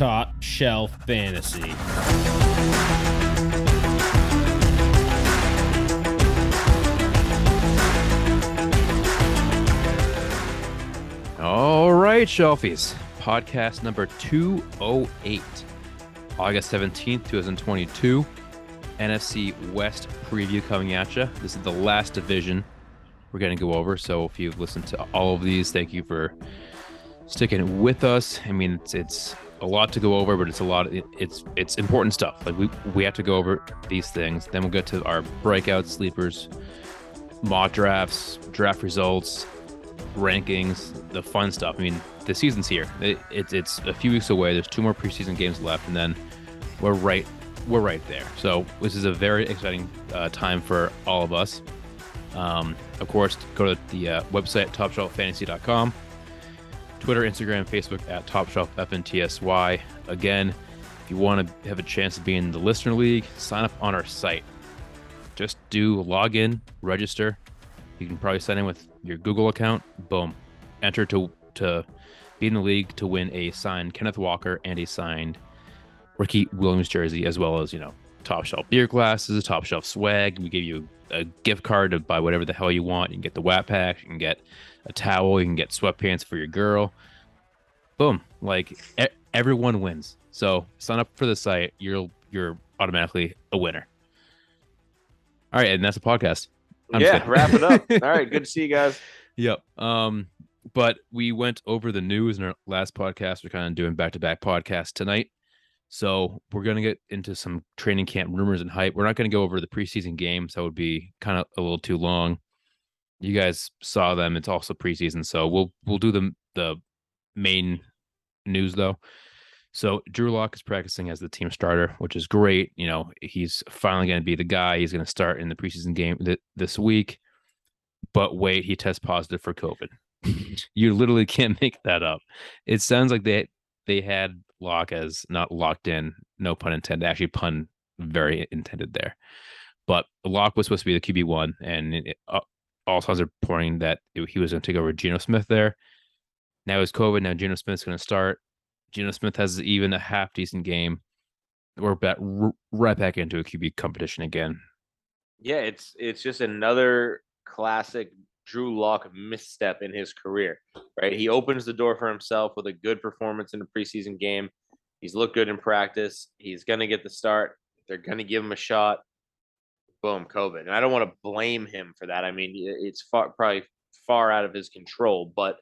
Top Shelf Fantasy. All right, Shelfies. Podcast number 208, August 17th, 2022. NFC West preview coming at you. This is the last division we're going to go over. So if you've listened to all of these, thank you for sticking with us. I mean, it's, it's a lot to go over, but it's a lot. It, it's it's important stuff. Like we we have to go over these things. Then we'll get to our breakout sleepers, mock drafts, draft results, rankings, the fun stuff. I mean, the season's here. It, it, it's a few weeks away. There's two more preseason games left, and then we're right we're right there. So this is a very exciting uh, time for all of us. Um, of course, go to the uh, website topshelffantasy.com, Twitter, Instagram, Facebook at Top Shelf FNTSY. Again, if you want to have a chance of being in the listener league, sign up on our site. Just do log in, register. You can probably sign in with your Google account. Boom, enter to to be in the league to win a signed Kenneth Walker and a signed Ricky Williams jersey, as well as you know top shelf beer glasses, top shelf swag. We give you a gift card to buy whatever the hell you want. You can get the Wat Pack, you can get a towel, you can get sweatpants for your girl. Boom! Like e- everyone wins. So sign up for the site. You're you're automatically a winner. All right, and that's a podcast. I'm yeah, wrap it up. All right, good to see you guys. Yep. Um, but we went over the news in our last podcast. We're kind of doing back to back podcasts tonight. So we're gonna get into some training camp rumors and hype. We're not gonna go over the preseason games. That would be kind of a little too long. You guys saw them. It's also preseason, so we'll we'll do the the main news though. So Drew Lock is practicing as the team starter, which is great. You know, he's finally going to be the guy. He's going to start in the preseason game th- this week. But wait, he tests positive for COVID. you literally can't make that up. It sounds like they they had Lock as not locked in, no pun intended. Actually, pun very intended there. But Lock was supposed to be the QB one, and it, uh, all signs are pointing that it- he was going to take over Geno Smith there. Now it's COVID. Now Geno Smith's going to start. Geno Smith has even a half decent game. We're back right back into a QB competition again. Yeah, it's it's just another classic Drew Lock misstep in his career. Right, he opens the door for himself with a good performance in the preseason game. He's looked good in practice. He's gonna get the start. They're gonna give him a shot. Boom, COVID. And I don't want to blame him for that. I mean, it's far probably far out of his control, but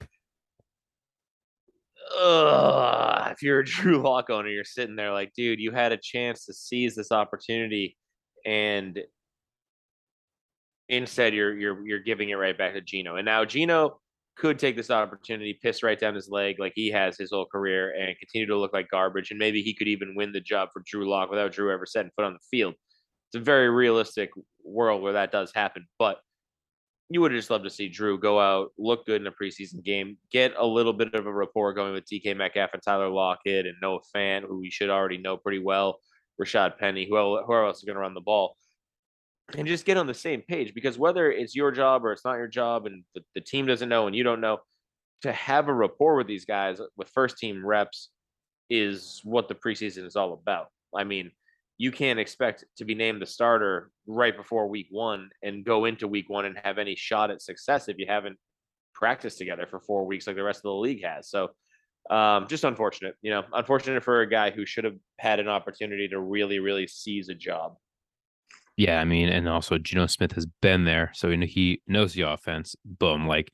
Ugh, if you're a Drew Lock owner, you're sitting there like, dude, you had a chance to seize this opportunity, and instead you're you're you're giving it right back to Geno. And now Geno could take this opportunity, piss right down his leg like he has his whole career, and continue to look like garbage. And maybe he could even win the job for Drew Lock without Drew ever setting foot on the field. It's a very realistic world where that does happen, but you would just loved to see Drew go out, look good in a preseason game, get a little bit of a rapport going with DK Metcalf and Tyler Lockett and Noah Fant, who we should already know pretty well, Rashad Penny, who else is going to run the ball, and just get on the same page. Because whether it's your job or it's not your job, and the, the team doesn't know and you don't know, to have a rapport with these guys with first team reps is what the preseason is all about. I mean, you can't expect to be named the starter right before week one and go into week one and have any shot at success if you haven't practiced together for four weeks like the rest of the league has. So um, just unfortunate, you know, unfortunate for a guy who should have had an opportunity to really, really seize a job. Yeah, I mean, and also Geno Smith has been there, so he- he knows the offense. Boom, like,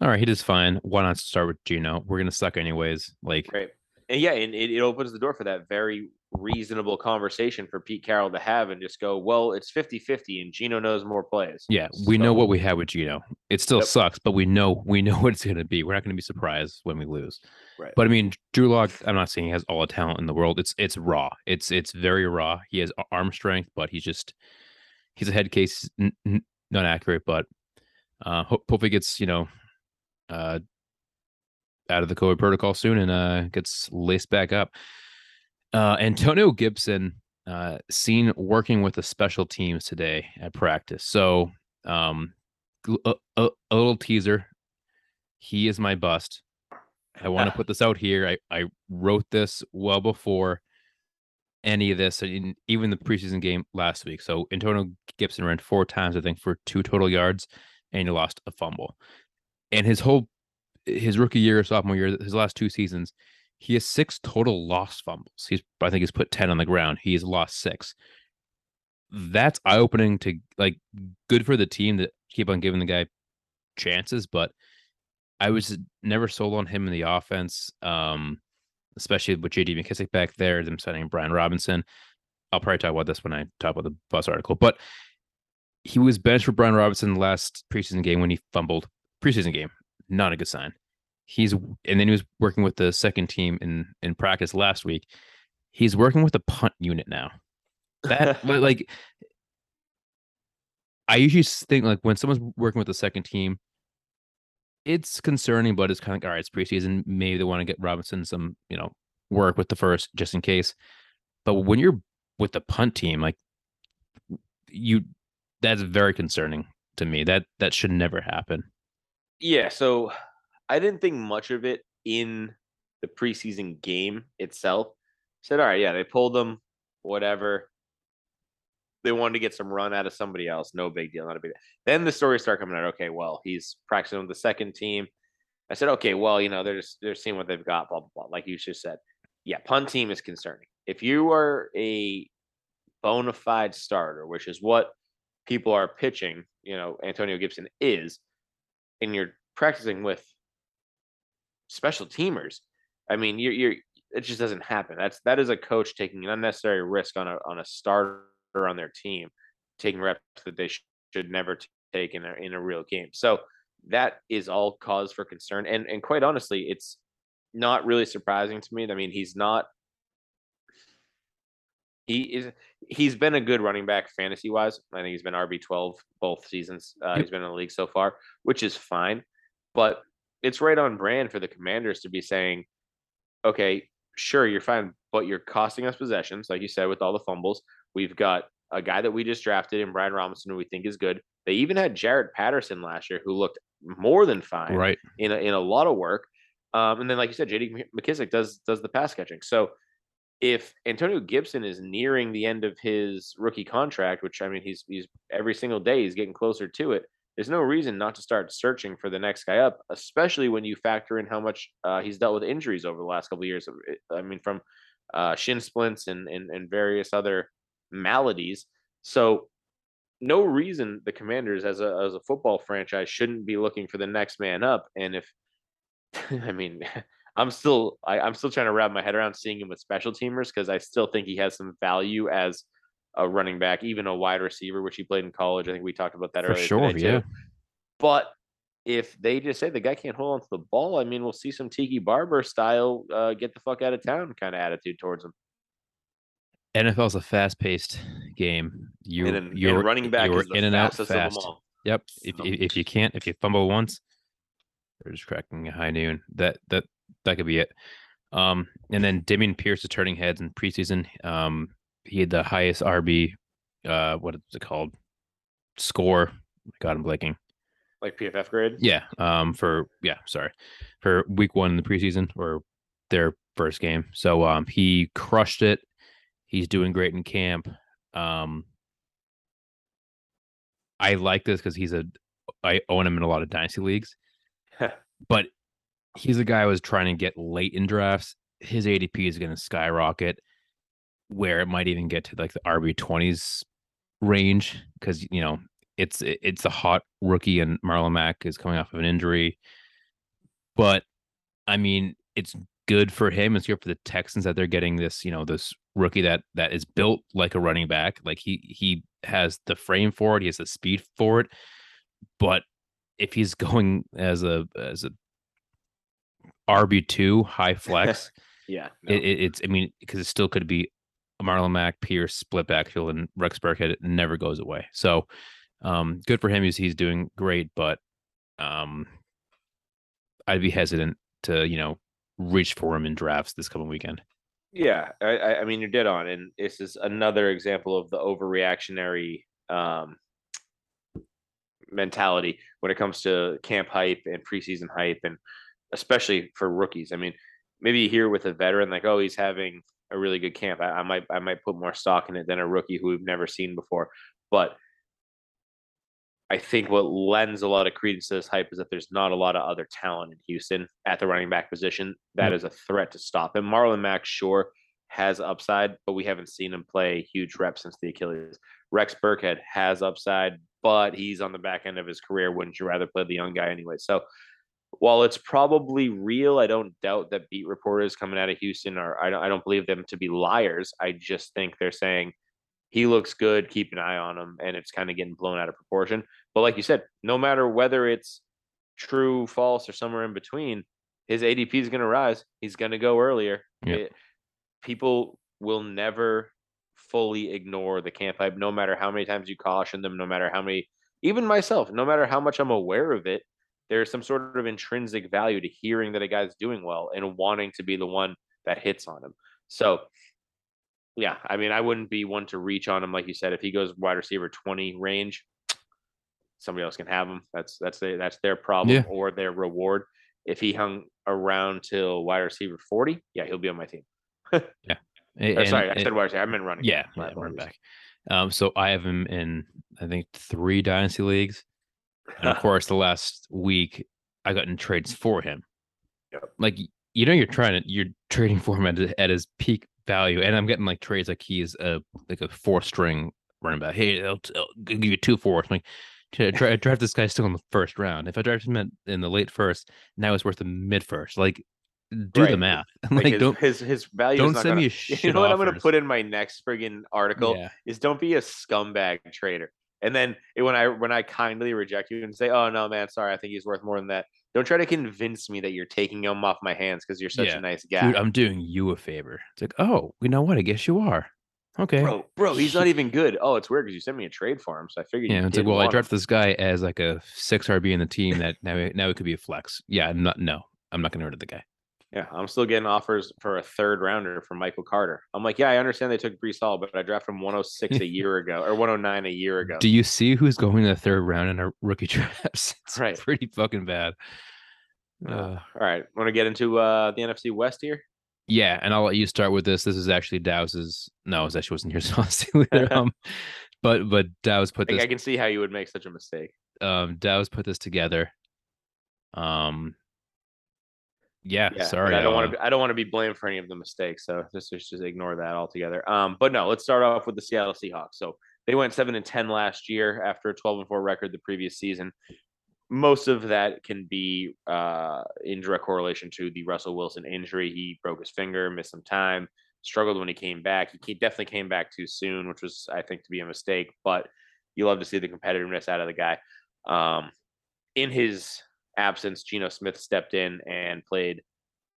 all right, he does fine. Why not start with Geno? We're gonna suck anyways. Like, Right. And yeah, and it, it opens the door for that very reasonable conversation for Pete Carroll to have and just go, well, it's 50 50 and Geno knows more plays. yeah, we know what we have with Geno. It still Yep. sucks, but we know we know what it's gonna be. We're not gonna be surprised when we lose. Right. But I mean, Drew Lock. I'm not saying he has all the talent in the world. It's it's raw. It's it's very raw. He has arm strength, but he's just he's a head case, n- n- not accurate. But uh, hope hopefully gets you know uh out of the COVID protocol soon and uh gets laced back up. Uh, Antonio Gibson uh seen working with the special teams today at practice. So um, a, a, a little teaser. He is my bust. I want to put this out here. I, I wrote this well before any of this, in even the preseason game last week. So Antonio Gibson ran four times, I think, for two total yards, and he lost a fumble. And his whole his rookie year, sophomore year, his last two seasons, he has six total lost fumbles. He's I think he's put ten on the ground. He's lost six. That's eye opening to like good for the team that keep on giving the guy chances, but I was never sold on him in the offense. Um, especially with JD McKissic back there, them signing Brian Robinson. I'll probably talk about this when I talk about the bus article, but he was benched for Brian Robinson last preseason game when he fumbled. Preseason game, not a good sign. He's and then he was working with the second team in in practice last week. He's working with the punt unit now. That like I usually think like when someone's working with the second team, it's concerning, but it's kind of like, all right, it's preseason. Maybe they want to get Robinson some, you know, work with the first just in case. But when you're with the punt team, like you, that's very concerning to me. That that should never happen. Yeah. So I didn't think much of it in the preseason game itself. Said, all right, yeah, they pulled them, whatever. They wanted to get some run out of somebody else. No big deal, not a big deal. Then the stories start coming out. Okay, well, he's practicing with the second team. I said, okay, well, you know, they're just they're seeing what they've got, blah blah blah. Like you just said, yeah, punt team is concerning. If you are a bona fide starter, which is what people are pitching, you know, Antonio Gibson is, and you're practicing with special teamers. I mean, you're you're it just doesn't happen. That's that is a coach taking an unnecessary risk on a on a starter on their team, taking reps that they should never take in a in a real game. So that is all cause for concern. And and quite honestly, it's not really surprising to me. I mean, he's not. He is. He's been a good running back fantasy wise. I think he's been RB twelve both seasons. Uh, he's been in the league so far, which is fine. But it's right on brand for the Commanders to be saying, okay, sure, you're fine, but you're costing us possessions, like you said, with all the fumbles. We've got a guy that we just drafted in Brian Robinson, who we think is good. They even had Jaret Patterson last year, who looked more than fine, right? In a, in a lot of work. Um, and then, like you said, J.D. McKissic does does the pass catching. So if Antonio Gibson is nearing the end of his rookie contract, which I mean, he's he's every single day he's getting closer to it. There's no reason not to start searching for the next guy up, especially when you factor in how much uh, he's dealt with injuries over the last couple of years. I mean, from uh, shin splints and, and and various other maladies. So no reason the commanders as a as a football franchise shouldn't be looking for the next man up. And if I mean I'm still I, am still trying to wrap my head around seeing him with special teamers because I still think he has some value as a running back, even a wide receiver, which he played in college. I think we talked about that For earlier. sure, yeah. Too. But if they just say the guy can't hold on to the ball, I mean, we'll see some Tiki Barber style, uh, get the fuck out of town kind of attitude towards him. NFL's a fast-paced game. You, and, and you're running back you're in and out fastest of them fast. Yep. If, if if you can't, if you fumble once, they're just cracking a high noon. That that that could be it. Um, and then Dameon Pierce is turning heads in preseason. Um, he had the highest RB, uh, what is it called? Score. God, I'm blanking. Like PFF grade. Yeah. Um, for yeah, sorry, for week one in the preseason or their first game. So um, he crushed it. He's doing great in camp. Um, I like this because he's a. I own him in a lot of dynasty leagues, but he's a guy I was trying to get late in drafts. His ADP is going to skyrocket, where it might even get to like the RB twenties range because you know it's it's a hot rookie and Marlon Mack is coming off of an injury. But I mean, it's good for him. It's good for the Texans that they're getting this, you know, this rookie that that is built like a running back. Like he he has the frame for it, he has the speed for it. But if he's going as a as a RB two high flex, Yeah. no. it, it, it's I mean because it still could be Marlon Mack, Pierce split backfield, and Rex Burkhead. It never goes away. So um, good for him. He's he's doing great, but um, I'd be hesitant to you know reach for him in drafts this coming weekend. Yeah, I, I mean you're dead on, and this is another example of the overreactionary um, mentality when it comes to camp hype and preseason hype and especially for rookies. I mean, maybe here with a veteran like, oh, he's having a really good camp. I, I might I might put more stock in it than a rookie who we've never seen before. But I think what lends a lot of credence to this hype is that there's not a lot of other talent in Houston at the running back position that Yep. is a threat to stop him. Marlon Mack, sure, has upside, but we haven't seen him play huge reps since the Achilles. Rex Burkhead has upside, but he's on the back end of his career. Wouldn't you rather play the young guy anyway? So while it's probably real, I don't doubt that beat reporters coming out of Houston are I don't I don't believe them to be liars. I just think they're saying he looks good, keep an eye on him, and it's kind of getting blown out of proportion. But like you said, no matter whether it's true, false, or somewhere in between, his ADP is going to rise. He's going to go earlier. It- people will never fully ignore the camp hype, no matter how many times you caution them, no matter how many, even myself, no matter how much I'm aware of it, there's some sort of intrinsic value to hearing that a guy's doing well and wanting to be the one that hits on him. So, yeah, I mean, I wouldn't be one to reach on him, like you said. If he goes wide receiver 20 range, somebody else can have him. That's that's their that's their problem Yeah. or their reward. If he hung around till wide receiver 40, yeah, he'll be on my team. Or, and- sorry, I said wide receiver. I meant running. Yeah, yeah, running back. Um, so I have him in I think three dynasty leagues, and of course the last week I got in trades for him. Yep. Like you know, you're trying to you're trading for him at, at his peak value, and I'm getting like trades like he's a like a four string running back. Hey, I'll, I'll give you two fours. I'm like, to dra- draft this guy still in the first round. If I draft him in, in the late first, now it's worth the mid first. Like, do the Right. math. Like, Like, his, don't his his value. don't is not send gonna, me a You know what I'm going to put in my next friggin' article Yeah. is don't be a scumbag trader. And then it- when I when I kindly reject you and say, "Oh no, man, sorry, I think he's worth more than that," don't try to convince me that you're taking him off my hands because you're such Yeah. a nice guy, Dude, I'm doing you a favor. It's like, oh, you know what? I guess you are. Okay. bro. Bro, he's not even good. Oh, it's weird because you sent me a trade for him, so I figured. Yeah, it's like, well, I him. drafted this guy as like a six RB in the team that now it- now it could be a flex. Yeah, I'm not. No, I'm not going to rid of the guy. Yeah, I'm still getting offers for a third rounder from Michael Carter. I'm like, yeah, I understand they took Breece Hall, but I drafted him 106 a year ago or 109 a year ago. Do you see who's going in the third round in our rookie drafts? It's Right. pretty fucking bad. Uh, all right, want to get into uh, the NFC West here? yeah, and I'll let you start with this. This is actually Dows's. No, it actually wasn't yours, honestly. later, um, but but Dow's put Like, this. I can see how you would make such a mistake. Um, Dow's put this together. Um. Yeah, Yeah, sorry. I don't want to. I don't want to be blamed for any of the mistakes. So just just just ignore that altogether. Um, but no, let's start off with the Seattle Seahawks. So they went seven and ten last year after a twelve and four record the previous season. Most of that can be uh, in direct correlation to the Russell Wilson injury. He broke his finger, missed some time, struggled when he came back. He definitely came back too soon, which was, I think, to be a mistake. But you love to see the competitiveness out of the guy. Um, in his absence, Geno Smith stepped in and played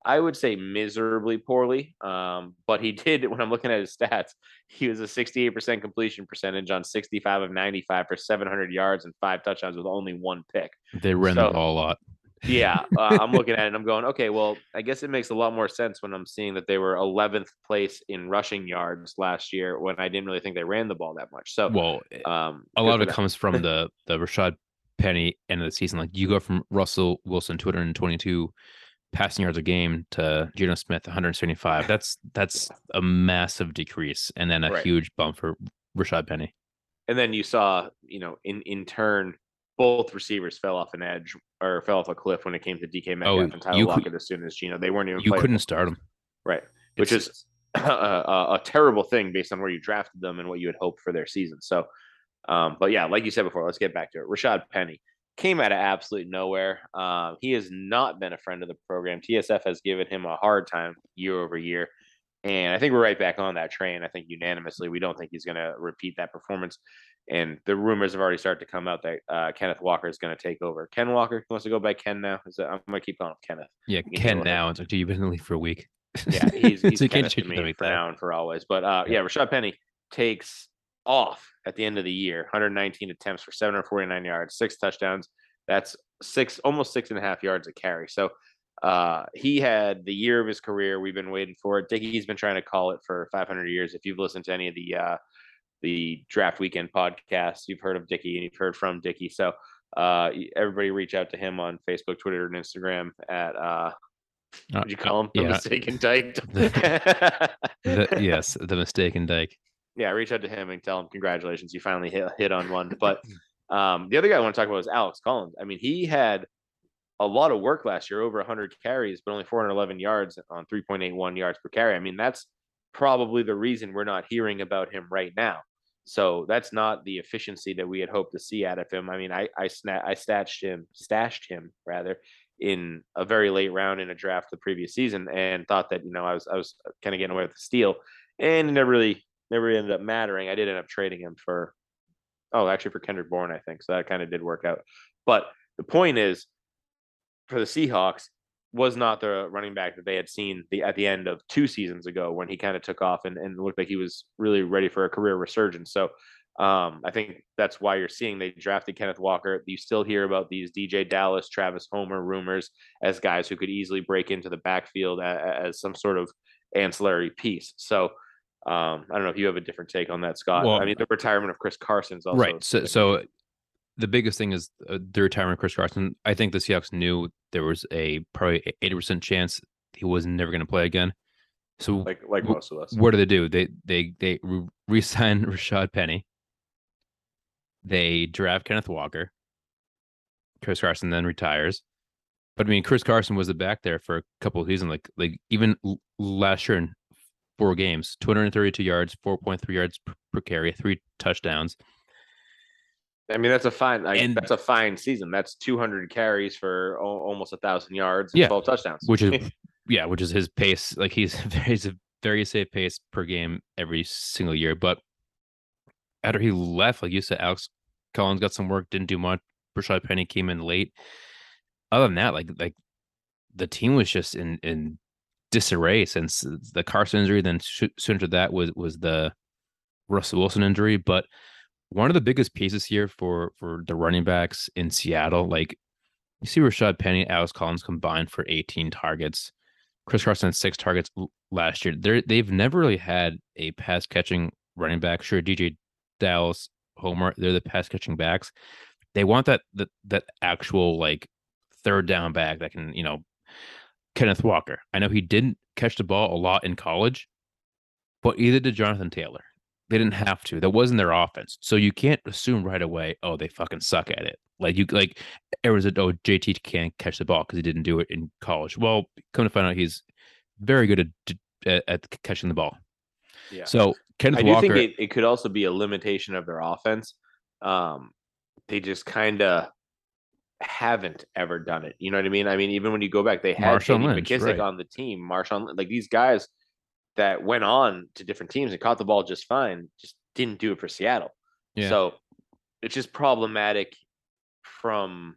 I would say miserably poorly. Um, but he did, when I'm looking at his stats, he was a 68% completion percentage on 65 of 95 for 700 yards and five touchdowns with only one pick. They ran So- the ball a lot. Yeah, uh, I'm looking at it and I'm going, okay, well, I guess it makes a lot more sense when I'm seeing that they were 11th place in rushing yards last year when I didn't really think they ran the ball that much. So, Well, um, a lot of it comes from the the Rashad Penny end of the season. Like you go from Russell Wilson 222 passing yards a game to Geno Smith 175. That's that's a massive decrease, and then a Right. huge bump for Rashad Penny. and then you saw, you know, in in turn, both receivers fell off an edge or fell off a cliff when it came to DK Metcalf Oh, and Tyler Lockett as soon as Geno. They weren't even You playable. couldn't start them, right, which It's- is a, a, a terrible thing based on where you drafted them and what you had hoped for their season. So, um, but yeah, like you said before, let's get back to it. Rashad Penny came out of absolute nowhere. Um, he has not been a friend of the program. TSF has given him a hard time year over year. And I think we're right back on that train. I think unanimously, we don't think he's going to repeat that performance. And the rumors have already started to come out that uh, Kenneth Walker is going to take over. Ken Walker wants to go by Ken now. Is that, I'm going to keep calling him Kenneth. yeah. Ken now it's like, dude, you've been in the league for a week. Yeah, he's, he's so Kenneth to me for now and for always. But uh, yeah, Rashad Penny takes off at the end of the year. 119 attempts for 749 yards, six touchdowns. That's six, almost six and a half yards a carry. So uh, he had the year of his career. We've been waiting for it. Dickie's been trying to call it for 500 years. If you've listened to any of the uh, the draft weekend podcasts, you've heard of Dickie and you've heard from Dickie. So Uh, everybody reach out to him on Facebook, Twitter, and Instagram at uh, Uh, what you call him? The yeah. mistaken Dyke. the- yes, the mistaken Dyke. yeah, reach out to him and tell him congratulations, you finally hit hit on one. But um, the other guy I want to talk about is Alex Collins. I mean, he had a lot of work last year, over 100 carries, but only 411 yards on 3.81 yards per carry. I mean, that's probably the reason we're not hearing about him right now. So that's not the efficiency that we had hoped to see out of him. I mean, I I sna- I stashed him, stashed him rather in a very late round in a draft the previous season, and thought that you know I was I was kind of getting away with the steal, and it never really never ended up mattering. I did end up trading him for, oh, actually for Kendrick Bourne, I think. So that kind of did work out. But the point is, for the Seahawks, was not the running back that they had seen the at the end of two seasons ago when he kind of took off and, and looked like he was really ready for a career resurgence. So um, I think that's why you're seeing they drafted Kenneth Walker. You still hear about these DeeJay Dallas, Travis Homer rumors as guys who could easily break into the backfield as, as some sort of ancillary piece. So um, I don't know if you have a different take on that, Scott. Well, I mean, the retirement of Chris Carson's also right. So, so the biggest thing is uh, the retirement of Chris Carson. I think the Seahawks knew there was a probably eighty percent chance he was never going to play again. So like like w- most of us. what do they do? They they they re- re-sign Rashad Penny. They draft Kenneth Walker. Chris Carson then retires. But I mean, Chris Carson was the back there for a couple of seasons. Like like even last year in four games, 232 yards, 4.3 yards per, carry, three touchdowns. I mean, that's a fine. Like, And- that's a fine season. That's 200 carries for o- almost a thousand yards and Yeah, 12 touchdowns. which is yeah, which is his pace. Like he's he's a very safe pace per game every single year. But after he left, like you said, Alex Collins got some work, didn't do much. Rashad Penny came in late. Other than that, like like the team was just in in disarray since the Carson injury. Then soon after that was was the Russell Wilson injury. But one of the biggest pieces here for for the running backs in Seattle, like you see Rashad Penny, Alex Collins combined for 18 targets. Chris Carson six targets last year. They're they've never really had a pass catching running back. Sure, DeeJay Dallas, Homer, they're the pass catching backs. They want that that that actual like third down back that can, you know, Kenneth Walker. I know he didn't catch the ball a lot in college, but either did Jonathan Taylor. They didn't have to. That wasn't their offense. So you can't assume right away, oh, they fucking suck at it. Like you like Arizona, oh, JT can't catch the ball because he didn't do it in college. Well, come to find out he's very good at at, at catching the ball. yeah. So Kenneth I do Walker, think it, it could also be a limitation of their offense. Um, they just kind of haven't ever done it. You know what I mean? I mean, even when you go back, they had Marshawn Lynch, McKissic right. on the team. Marshawn, like these guys that went on to different teams and caught the ball just fine, just didn't do it for Seattle. Yeah. So it's just problematic from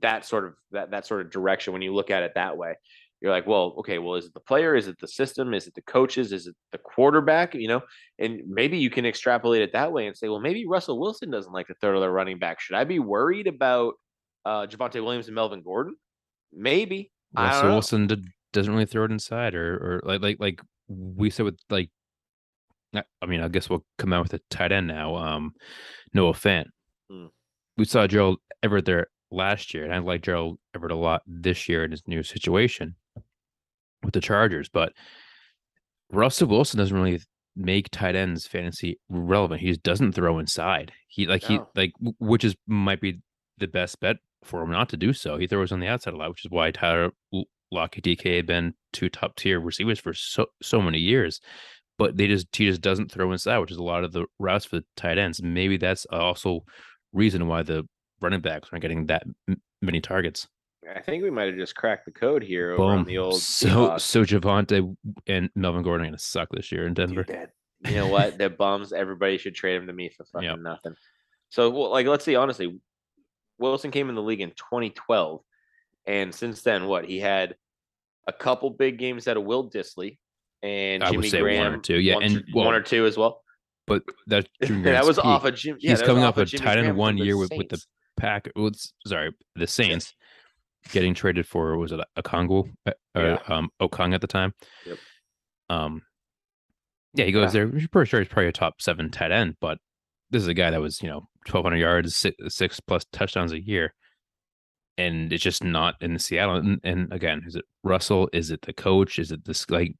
that sort of that that sort of direction when you look at it that way you're like well okay well is it the player is it the system is it the coaches is it the quarterback you know and maybe you can extrapolate it that way and say well maybe russell wilson doesn't like to throw to their running back should i be worried about uh Javonte williams and melvin gordon maybe Russell. Wilson did, doesn't really throw it inside, or or like like like we said with like. I I mean, I guess we'll come out with a tight end now. Um, Noah Fant. Hmm. We saw Gerald Everett there last year, and I like Gerald Everett a lot this year in his new situation with the Chargers. But Russell Wilson doesn't really make tight ends fantasy relevant. He just doesn't throw inside. He like he like which is might be the best bet for him not to do so. He throws on the outside a lot, which is why Tyler Lockett, DK have been two top tier receivers for so so many years. But they just he just doesn't throw inside, which is a lot of the routes for the tight ends. Maybe that's also reason why the running backs aren't getting that many targets. I think we might have just cracked the code here over on Boom. the old so Seahawks. so Javonte and Melvin Gordon are gonna suck this year in Denver. Dude, that, you know what? They're bums. Everybody should trade him to me for fucking Yep. nothing. So, well, like, let's see. Honestly, Wilson came in the league in 2012, and since then, what he had a couple big games out of Will Dissly and I would Jimmy say one or Graham, two, yeah, one, and, well, one or two as well. But that Jimmy that Graham's was off peak. of Jim. Yeah, He's coming off off a tight end one year with, with the Saints. pack. Well, sorry, the Saints getting traded for was it a Congo or Yeah. um Okung at the time. Yep. Um, yeah, he goes Yeah. there. Pretty sure he's probably a top seven tight end, but this is a guy that was, you know, 1,200 yards, six, six plus touchdowns a year. And it's just not in Seattle. And, and again, is it Russell? Is it the coach? Is it this like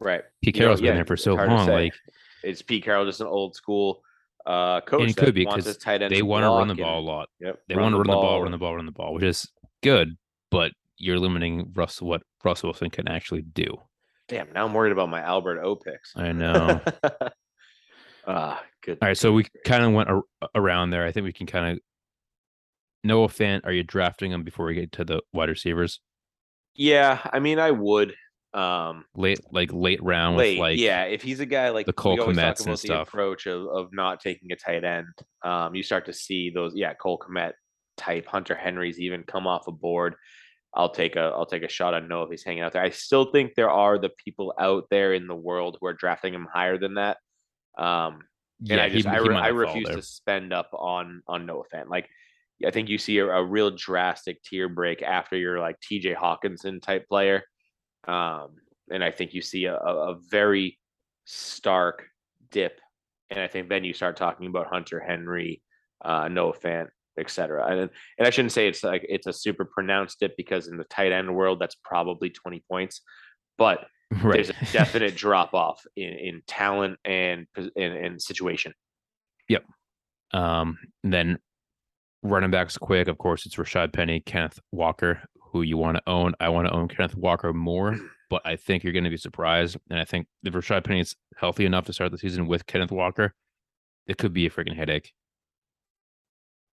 Right. Pete You know, Carroll's yeah, been there for it's so long? Like Is Pete Carroll just an old school uh, coach? and it that could be because his tight end they want to run the ball a lot. Yep. They want to run the ball, run the ball, run the ball, which is good, but you're limiting Russell what Russell Wilson can actually do. Damn, now I'm worried about my Albert O picks. I know. Ah, good. All right, so we kind of went ar- around there. I think we can kind of. Noah Fant, are you drafting him before we get to the wide receivers? Yeah, I mean, I would. Um, Late, like late round late, with like yeah. If he's a guy like the Cole we always talk Kmets and stuff. approach of, of not taking a tight end, um, you start to see those, yeah, Cole Kmet type Hunter Henry's even come off a board. I'll take a I'll take a shot on Noah if he's hanging out there. I still think there are the people out there in the world who are drafting him higher than that. Um, and yeah, I just he, I, he I refuse to spend up on on Noah Fant. Like I think you see a, a real drastic tier break after you're like TJ Hockenson type player. Um, and I think you see a, a, a very stark dip. And I think then you start talking about Hunter Henry, uh, Noah Fant, et cetera. And, and I shouldn't say it's like it's a super pronounced dip because in the tight end world, that's probably 20 points. But right. there's a definite drop off in, in talent and and situation. Yep. Um, then running backs quick, of course, it's Rashad Penny, Kenneth Walker, who you want to own. I want to own Kenneth Walker more, but I think you're going to be surprised. And I think if Rashad Penny is healthy enough to start the season with Kenneth Walker, it could be a freaking headache.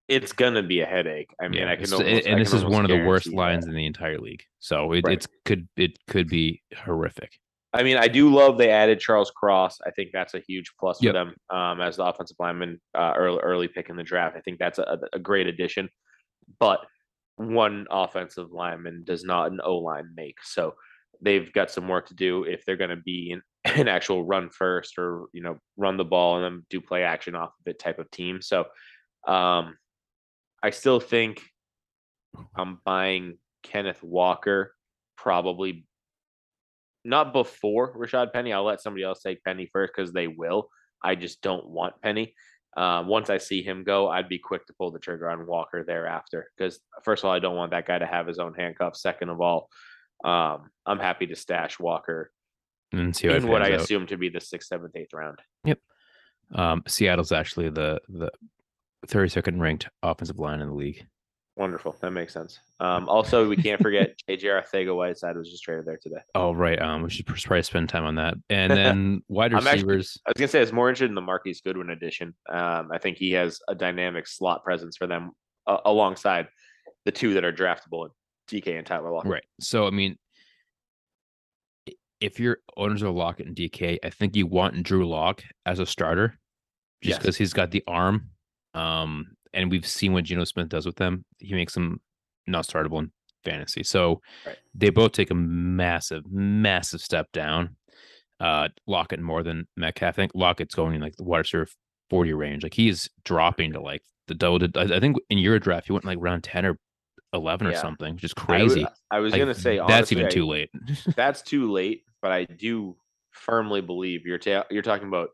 It's gonna be a headache. I mean, Yeah, I can. Almost, and I this is one of the worst lines that. in the entire league. So it, Right. it's could it could be horrific. I mean, I do love they added Charles Cross. I think that's a huge plus for them um, as the offensive lineman uh, early early pick in the draft. I think that's a, a great addition. But one offensive lineman does not an O line make. So they've got some work to do if they're going to be in an actual run first or you know run the ball and then do play action off of it type of team. So um, I still think I'm buying Kenneth Walker probably not before Rashad Penny. I'll let somebody else take Penny first because they will. I just don't want Penny. Uh, once I see him go, I'd be quick to pull the trigger on Walker thereafter. Because first of all, I don't want that guy to have his own handcuffs. Second of all, um, I'm happy to stash Walker And see in what I out. assume to be the sixth, seventh, eighth round. Yep. Um, Seattle's actually the the 32nd ranked offensive line in the league. Wonderful. That makes sense. Um, also, we can't forget JJ Arcega-Whiteside was just traded there today. Oh right, um, we should probably spend time on that. And then wide I'm actually- receivers. I was gonna say I was more interested in the Marquise Goodwin addition. Um, I think he has a dynamic slot presence for them uh, alongside the two that are draftable, DK and Tyler Lockett. Right. So I mean, if you're owners of Lockett and DK, I think you want Drew Lock as a starter, just Yes. because he's got the arm. Um, and we've seen what Geno Smith does with them. He makes them not startable in fantasy. So Right. they both take a massive, massive step down. Uh, Lockett more than Metcalf. I think Lockett's going in like the wide receiver 40 range. Like he's dropping to like the double. I I think in your draft, he went like round 10 or 11 or something, which is crazy. I was Like, gonna say that's honestly, even I- too late. that's too late, but I do firmly believe you're ta- you're talking about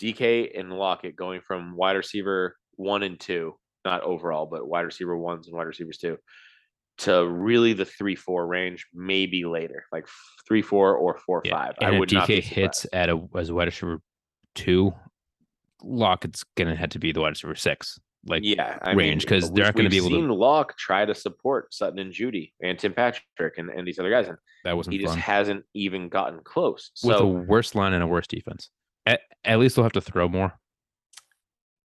DK and Lockett going from wide receiver one and two, not overall, but wide receiver ones and wide receivers two, to really the three four range, maybe later, like three four or four Yeah, five. And I would DK hits at a as a wide receiver two, Lockett's gonna have to be the wide receiver six. Like yeah, I range, because they're not gonna be able to- seen Lock try to support Sutton and Jeudy and Tim Patrick and, and these other guys, and that wasn't he just hasn't even gotten close. With a worse line and a worse defense. At, at least they'll have to throw more.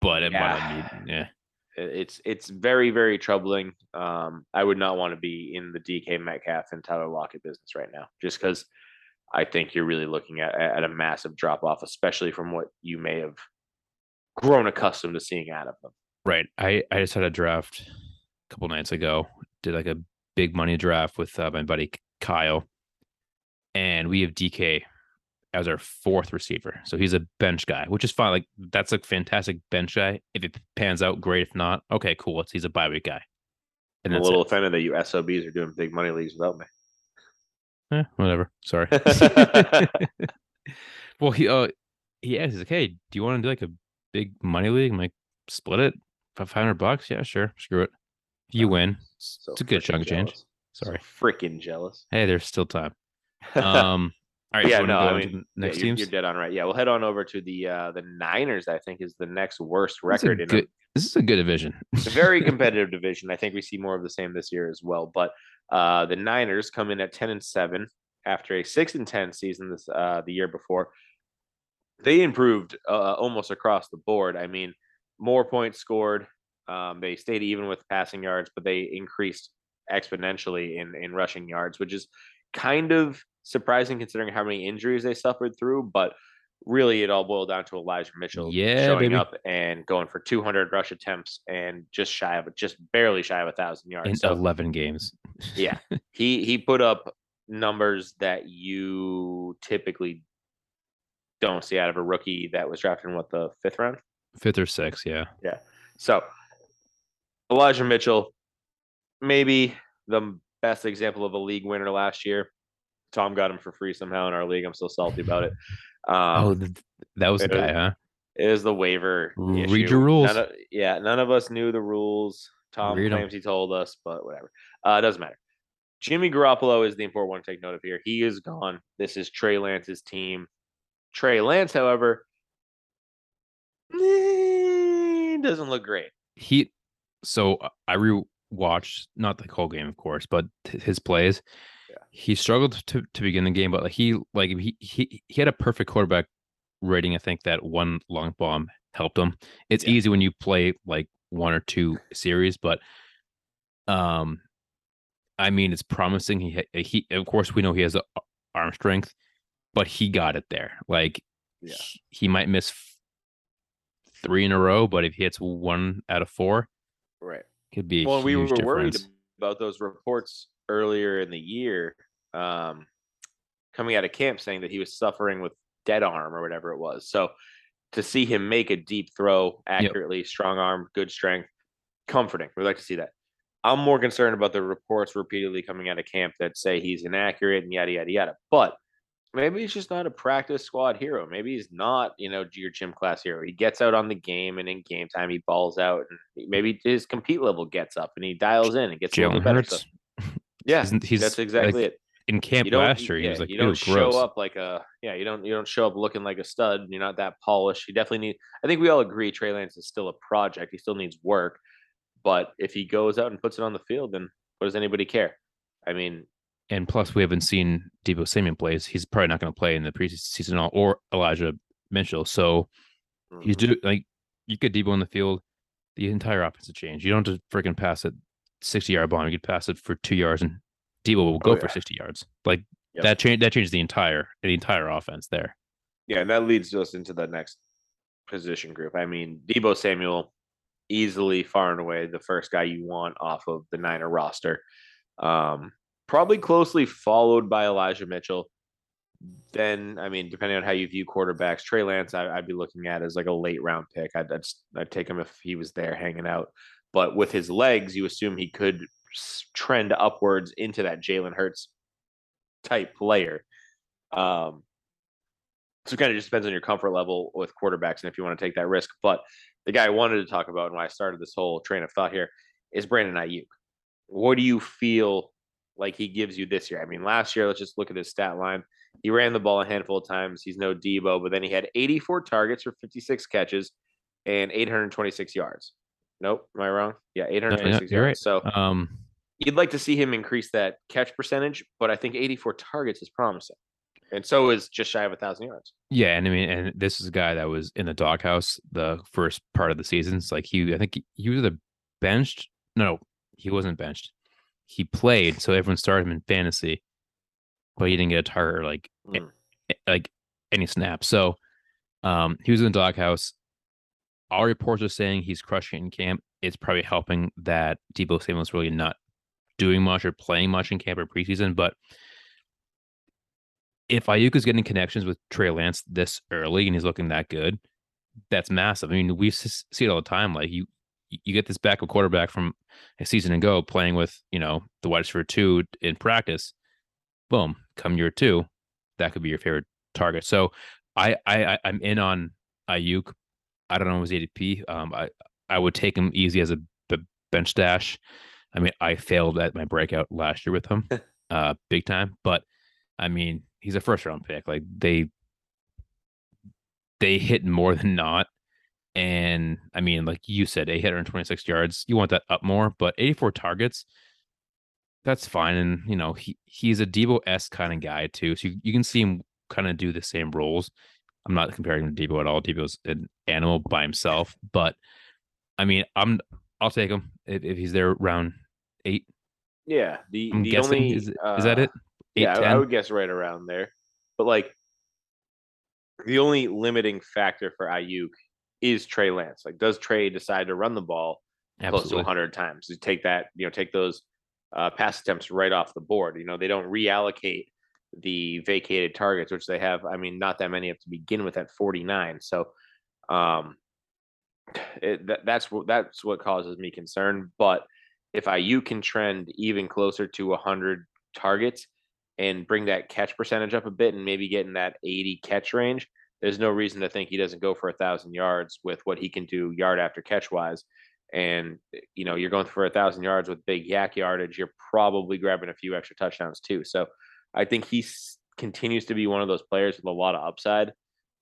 But it might not Yeah. need yeah. it's it's very very troubling. Um, I would not want to be in the DK Metcalf and Tyler Lockett business right now, just because I think you're really looking at at a massive drop off, especially from what you may have grown accustomed to seeing out of them. Right. I, I just had a draft a couple nights ago. Did like a big money draft with uh, my buddy Kyle. And we have DK as our fourth receiver. So he's a bench guy, which is fine. Like that's a fantastic bench guy. If it pans out, great. If not, okay, cool. It's, he's a bye week guy. And I'm a little it. offended that you SOBs are doing big money leagues without me. Eh, whatever. Sorry. well, he uh he asked, he's like, hey, do you want to do like a big money league? I'm like, split it. Five hundred bucks. Yeah, sure. Screw it. If you win, So it's a good chunk of change. Sorry. freaking jealous. Hey, there's still time. Um. All right. yeah, so no, I mean, the yeah, next you're, teams. you're dead on right. Yeah, we'll head on over to the uh the Niners. I think is the next worst This is a record in a. This is a good division. It's a very competitive division. I think we see more of the same this year as well. But uh, the Niners come in at ten and seven after a six and ten season this uh, the year before. They improved uh, almost across the board. I mean, more points scored. Um, they stayed even with passing yards, but they increased exponentially in in rushing yards, which is kind of surprising considering how many injuries they suffered through. But really, it all boiled down to Elijah Mitchell Yeah, showing baby. up and going for 200 rush attempts and just shy of just barely shy of a thousand yards. in So, eleven games. yeah, he he put up numbers that you typically don't see out of a rookie that was drafted in what the fifth round. Fifth or sixth. Yeah. Yeah. So Elijah Mitchell, maybe the best example of a league winner last year. Tom got him for free somehow in our league. I'm still salty about it. Um, oh, th- that was the guy, was- huh? It is the waiver. Read issue. your rules. None of, yeah, none of us knew the rules. Tom Read claims he told us, but whatever. Uh, it doesn't matter. Jimmy Garoppolo is the important one to take note of here. He is gone. This is Trey Lance's team. Trey Lance, however, eh, doesn't look great. he so uh, I rewatched not the whole game, of course, but his plays. Yeah. He struggled to to begin the game, but like he like he he he had a perfect quarterback rating. I think that one long bomb helped him. It's Yeah. easy when you play like one or two series, but um, I mean, it's promising. He he of course we know he has a arm strength, but he got it there. Like Yeah. he, he might miss three in a row, but if he hits one out of four, Right. could be a Well, we were worried about those reports earlier in the year, um, coming out of camp saying that he was suffering with dead arm or whatever it was. So to see him make a deep throw accurately, strong arm, good strength, comforting. We like to see that. I'm more concerned about the reports repeatedly coming out of camp that say he's inaccurate and yada yada yada. But maybe he's just not a practice squad hero. Maybe he's not, you know, your gym class hero. He gets out on the game and in game time he balls out and maybe his compete level gets up and he dials in and gets a little Jalen better. Hurts yeah, He's- he's, that's exactly like, it. in camp last year. He yeah, was like, you "Ew, don't show gross." up like a yeah, you don't you don't show up looking like a stud. You're not that polished. You definitely need. I think we all agree Trey Lance is still a project. He still needs work, but if he goes out and puts it on the field, then what does anybody care? I mean, And plus, we haven't seen Deebo Samuel plays. He's probably not going to play in the preseason all- or Elijah Mitchell. So he's mhm. do like you get Deebo in the field, the entire offense will change. You don't have to freaking pass it sixty yard bomb. You could pass it for two yards, and Deebo will go Oh, for sixty yards. Like Yep. that change that changes the entire the entire offense there. Yeah, and that leads us into the next position group. I mean, Deebo Samuel, easily far and away the first guy you want off of the Niner roster. Um, probably closely followed by Elijah Mitchell. Then, I mean, depending on how you view quarterbacks, Trey Lance, I, I'd be looking at as like a late round pick. I'd, I'd I'd take him if he was there hanging out. But with his legs, you assume he could trend upwards into that Jalen Hurts type player. Um, so it kind of just depends on your comfort level with quarterbacks and if you want to take that risk. But the guy I wanted to talk about and why I started this whole train of thought here is Brandon Aiyuk. What do you feel like he gives you this year? I mean, last year, let's just look at his stat line. He ran the ball a handful of times. He's no Deebo, but then he had 84 targets for 56 catches and 826 yards. Nope, am I wrong? Yeah, 826 you're yards. So Um, you'd like to see him increase that catch percentage, but I think 84 targets is promising. And so is just shy of a thousand yards. yeah, and I mean, and this is a guy that was in the doghouse the first part of the season. It's like he, I think he, he was the benched. No, he wasn't benched. He played, so everyone started him in fantasy, but he didn't get a target or like Mm. like any snaps. So um, he was in the doghouse. All reports are saying he's crushing in camp. It's probably helping that Deebo Samuel's really not doing much or playing much in camp or preseason. But if Aiyuk is getting connections with Trey Lance this early and he's looking that good, that's massive. I mean, we see it all the time. Like you, you get this backup quarterback from a season ago playing with you know the wide receiver two in practice. Boom, come year two, that could be your favorite target. So I I I- I'm in on Aiyuk. I don't know his ADP. Um, I I would take him easy as a b- bench stash. I mean, I failed at my breakout last year with him, uh, big time. But I mean, he's a first round pick. Like they they hit more than not. And I mean, like you said, 826 yards. You want that up more, but 84 targets, that's fine. And you know, he he's a Deebo s kind of guy too. So you, you can see him kind of do the same roles. I'm not comparing him to Deebo at all. Deebo's an animal by himself, but I mean, I'm I'll take him if, if he's there around eight. Yeah, the I'm the guessing only is, is that uh, it? Eight, yeah, I- I would guess right around there. But like the only limiting factor for Aiyuk is Trey Lance. Like, does Trey decide to run the ball close to Absolutely. 100 times? You take that, you know, take those uh, pass attempts right off the board. You know, they don't reallocate the vacated targets, which they have. I mean, not that many to begin with at 49. So, um, it, that, that's what that's what causes me concern. But if Aiyuk can trend even closer to 100 targets and bring that catch percentage up a bit and maybe get in that 80 catch range, there's no reason to think he doesn't go for a thousand yards with what he can do yard after catch wise. And you know, you're going for a thousand yards with big YAC yardage, you're probably grabbing a few extra touchdowns too. So I think he continues to be one of those players with a lot of upside.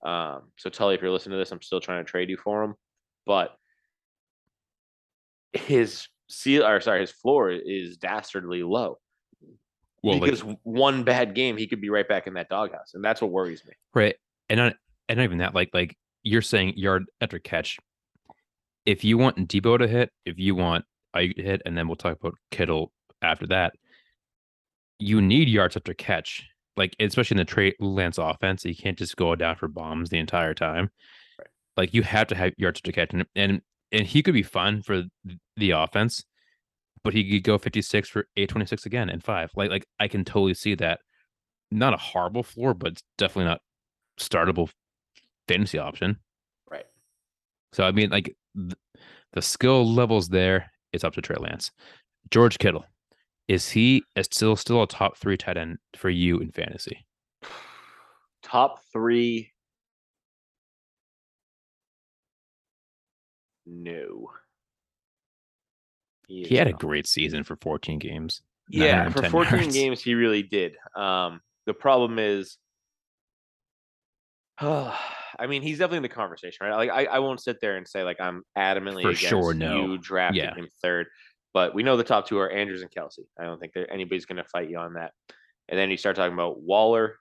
Um, so Tully, if you're listening to this, I'm still trying to trade you for him, but his seal or sorry, his floor is dastardly low Well, like, because one bad game, he could be right back in that doghouse, and that's what worries me. right, and not and not even that. Like like you're saying, yard after catch. If you want Deebo to hit, if you want I hit, and then we'll talk about Kittle after that. You need yards after catch, like especially in the Trey Lance offense. You can't just go down for bombs the entire time. Right. Like you have to have yards after catch, and and and he could be fun for the offense, but he could go 56 for 826 again and five. Like like I can totally see that. Not a horrible floor, but it's definitely not startable fantasy option. Right. So I mean, like th- the skill levels there, it's up to Trey Lance. George Kittle, is he still still a top three tight end for you in fantasy? Top three. No. He is had a great season for 14 games. Yeah, for 14 yards. games, he really did. Um, the problem is, I mean, he's definitely in the conversation, right? Like, I, I won't sit there and say like I'm adamantly For against sure, no. you drafting Yeah. him third, but we know the top two are Andrews and Kelsey. I don't think there anybody's going to fight you on that. And then you start talking about Waller,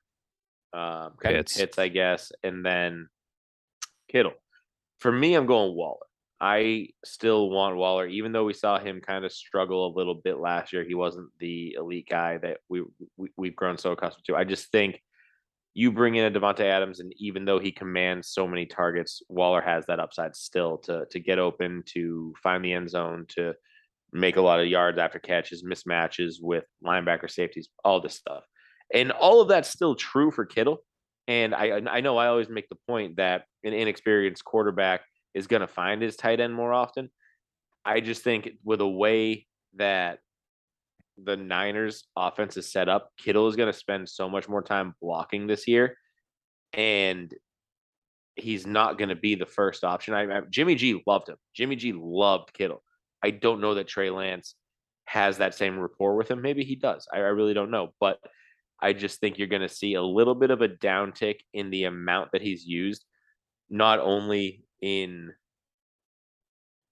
um, kind Pitts. of hits, I guess, and then Kittle. For me, I'm going Waller. I still want Waller, even though we saw him kind of struggle a little bit last year. He wasn't the elite guy that we, we we've grown so accustomed to. I just think you bring in a Davante Adams, and even though he commands so many targets, Waller has that upside still to to get open, to find the end zone, to make a lot of yards after catches, mismatches with linebacker safeties, all this stuff, and all of that's still true for Kittle. And I I know I always make the point that an inexperienced quarterback is going to find his tight end more often. I just think with a way that the Niners offense is set up, Kittle is going to spend so much more time blocking this year. And he's not going to be the first option. I, I Jimmy G loved him. Jimmy G loved Kittle. I don't know that Trey Lance has that same rapport with him. Maybe he does. I, I really don't know. But I just think you're going to see a little bit of a downtick in the amount that he's used, not only in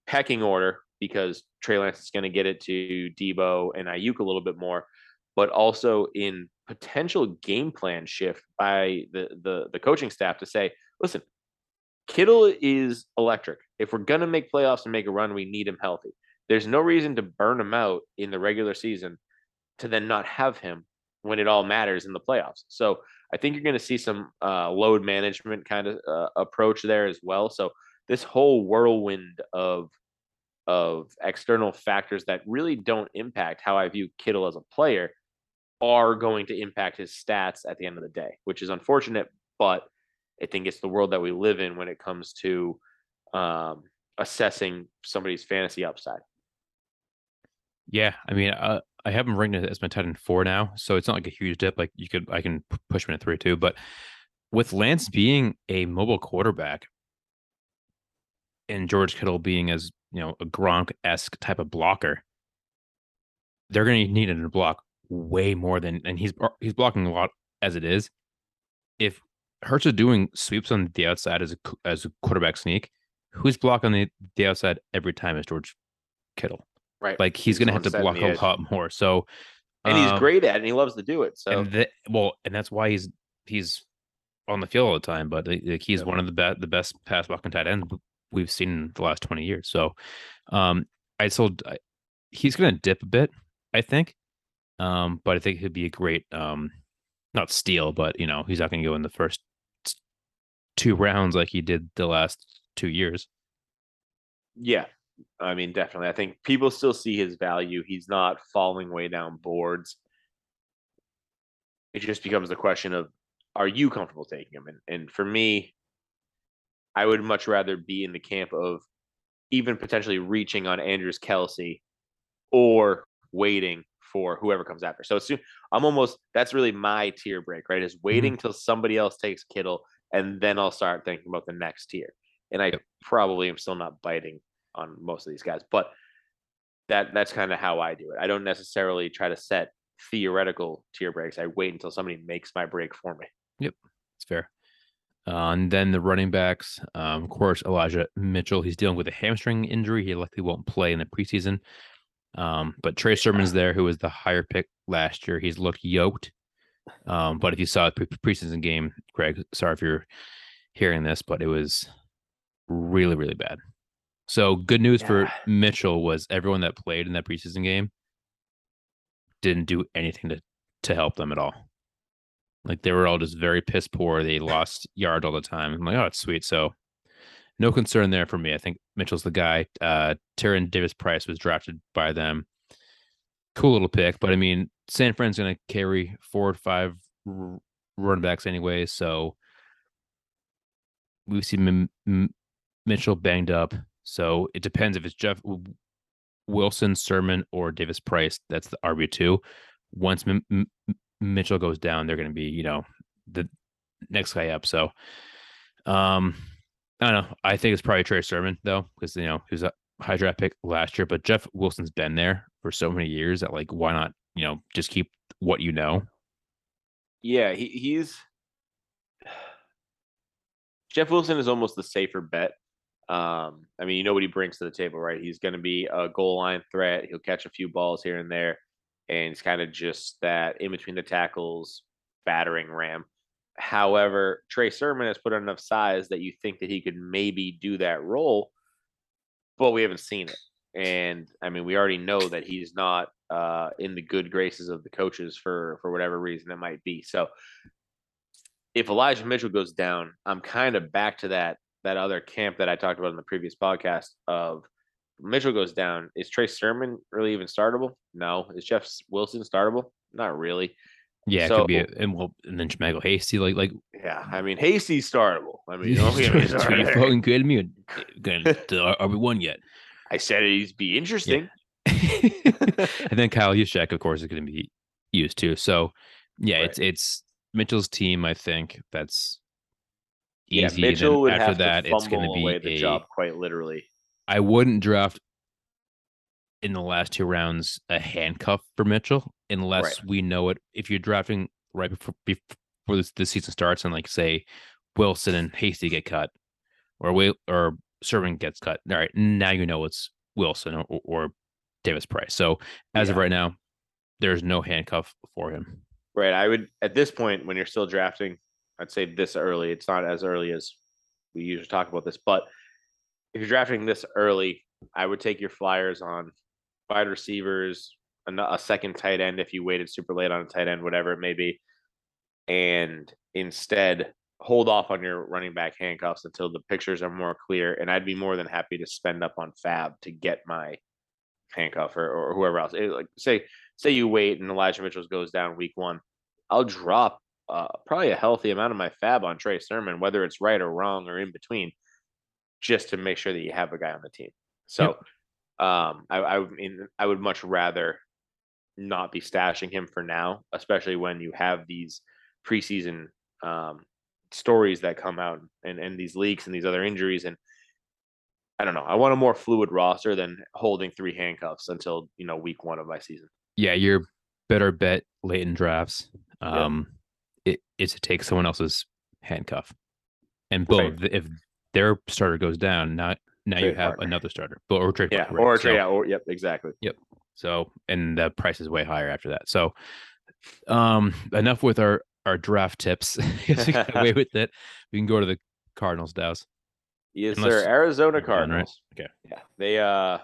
pecking order because Trey Lance is going to get it to Deebo and Aiyuk a little bit more, but also in potential game plan shift by the the the coaching staff to say, listen, Kittle is electric. If we're to make playoffs and make a run, we need him healthy. There's no reason to burn him out in the regular season to then not have him when it all matters in the playoffs. So I think you're going to see some uh, load management kind of uh, approach there as well. So this whole whirlwind of of external factors that really don't impact how I view Kittle as a player are going to impact his stats at the end of the day, which is unfortunate, but I think it's the world that we live in when it comes to um, assessing somebody's fantasy upside. Yeah, I mean, uh, I have him ranked as my tight end four now, so it's not like a huge dip. Like you could, I can push him at three too. But with Lance being a mobile quarterback and George Kittle being as you know, a Gronk esque type of blocker, they're going to need him to block way more than, and he's he's blocking a lot as it is. If Hurts is doing sweeps on the outside as a as a quarterback sneak, who's blocking the, the outside every time is George Kittle. Right. Like he's, he's going to have to block a lot more. So, and he's um, great at it, and he loves to do it. So, and the, well, and that's why he's he's on the field all the time. But like, he's one of the best the best pass blocking tight ends we've seen in the last twenty years. So, um, I still he's going to dip a bit, I think. Um, but I think he'd be a great um, not steal, but you know he's not going to go in the first two rounds like he did the last two years. Yeah, I mean, definitely. I think people still see his value. He's not falling way down boards. It just becomes the question of are you comfortable taking him? And, and for me, I would much rather be in the camp of even potentially reaching on Andrews Kelsey or waiting for whoever comes after. So soon, I'm almost that's really my tier break, right? Is waiting mm-hmm. till somebody else takes Kittle and then I'll start thinking about the next tier. And I yep. probably am still not biting on most of these guys, but that that's kind of how I do it. I don't necessarily try to set theoretical tier breaks. I wait until somebody makes my break for me. Yep, it's fair. Uh, and then the running backs, um, of course, Elijah Mitchell. He's dealing with a hamstring injury. He likely won't play in the preseason. Um, but Trey Sermon's there, who was the higher pick last year. He's looked yoked. Um, but if you saw the preseason game, Greg, sorry if you're hearing this, but it was really, really bad. So good news yeah. for Mitchell was everyone that played in that preseason game didn't do anything to to help them at all. Like they were all just very piss poor. They lost yard all the time. I'm like, oh, it's sweet. So no concern there for me. I think Mitchell's the guy. Uh Tyrion Davis Price was drafted by them. Cool little pick, but I mean, San Fran's going to carry four or five r- run backs anyway. So we see M- M- Mitchell banged up. So it depends if it's Jeff Wilson, Sermon, or Davis Price. That's the RB two. Once M- Mitchell goes down, they're going to be you know the next guy up. So, um, I don't know. I think it's probably Trey Sermon though, because you know he was a high draft pick last year. But Jeff Wilson's been there for so many years that like why not you know just keep what you know. Yeah, he, he's Jeff Wilson is almost the safer bet um, I mean, you know what he brings to the table, right? He's going to be a goal line threat. He'll catch a few balls here and there, and it's kind of just that in between the tackles battering ram. However, Trey Sermon has put on enough size that you think that he could maybe do that role, but we haven't seen it. And I mean, we already know that he's not uh, in the good graces of the coaches for for whatever reason it might be. So, if Elijah Mitchell goes down, I'm kind of back to that that other camp that I talked about in the previous podcast of Mitchell goes down. Is Trey Sermon really even startable? No. Is Jeff Wilson startable? Not really. Yeah, so, it could be, a, and well, and then JaMycal Hasty, like, like, yeah. I mean, Hasty's startable. I mean, you he's fucking good me. Going are we one yet? I said he'd be interesting. Yeah. and then Kyle Juszczyk, of course, is going to be used too. So, yeah, right. it's it's Mitchell's team. I think that's yeah, easy. Mitchell would after have that, to it's going to be away the a, job quite literally. I wouldn't draft in the last two rounds a handcuff for Mitchell unless right. we know it. If you're drafting right before before this, the season starts and like say Wilson and Hasty get cut, or Will or Sermon gets cut. All right, now you know it's Wilson or, or Davis Price. So as yeah. of right now, there's no handcuff for him. Right. I would at this point when you're still drafting, I'd say this early. It's not as early as we usually talk about this, but if you're drafting this early, I would take your flyers on wide receivers, a, second tight end if you waited super late on a tight end, whatever it may be, and instead hold off on your running back handcuffs until the pictures are more clear. And I'd be more than happy to spend up on FAAB to get my handcuff or, or whoever else. It, like say say you wait and Elijah Mitchell goes down week one, I'll drop uh, probably a healthy amount of my FAAB on Trey Sermon, whether it's right or wrong or in between, just to make sure that you have a guy on the team. So, yep. um, I, I mean, I would much rather not be stashing him for now, especially when you have these preseason um, stories that come out and, and these leaks and these other injuries. And I don't know. I want a more fluid roster than holding three handcuffs until you know week one of my season. Yeah, your better bet late in drafts. Yeah. Um, it is to take someone else's handcuff, and boom, Right. if their starter goes down, now now you have partner. another starter, but or trade Yeah, partner, or right? trade So- out. Or yep, exactly. Yep. So and the price is way higher after that. So um enough with our our draft tips. We got away with it. We can go to the Cardinals, Dows. Yes, Unless- sir. Arizona you're right? Cardinals. Okay. Yeah, they uh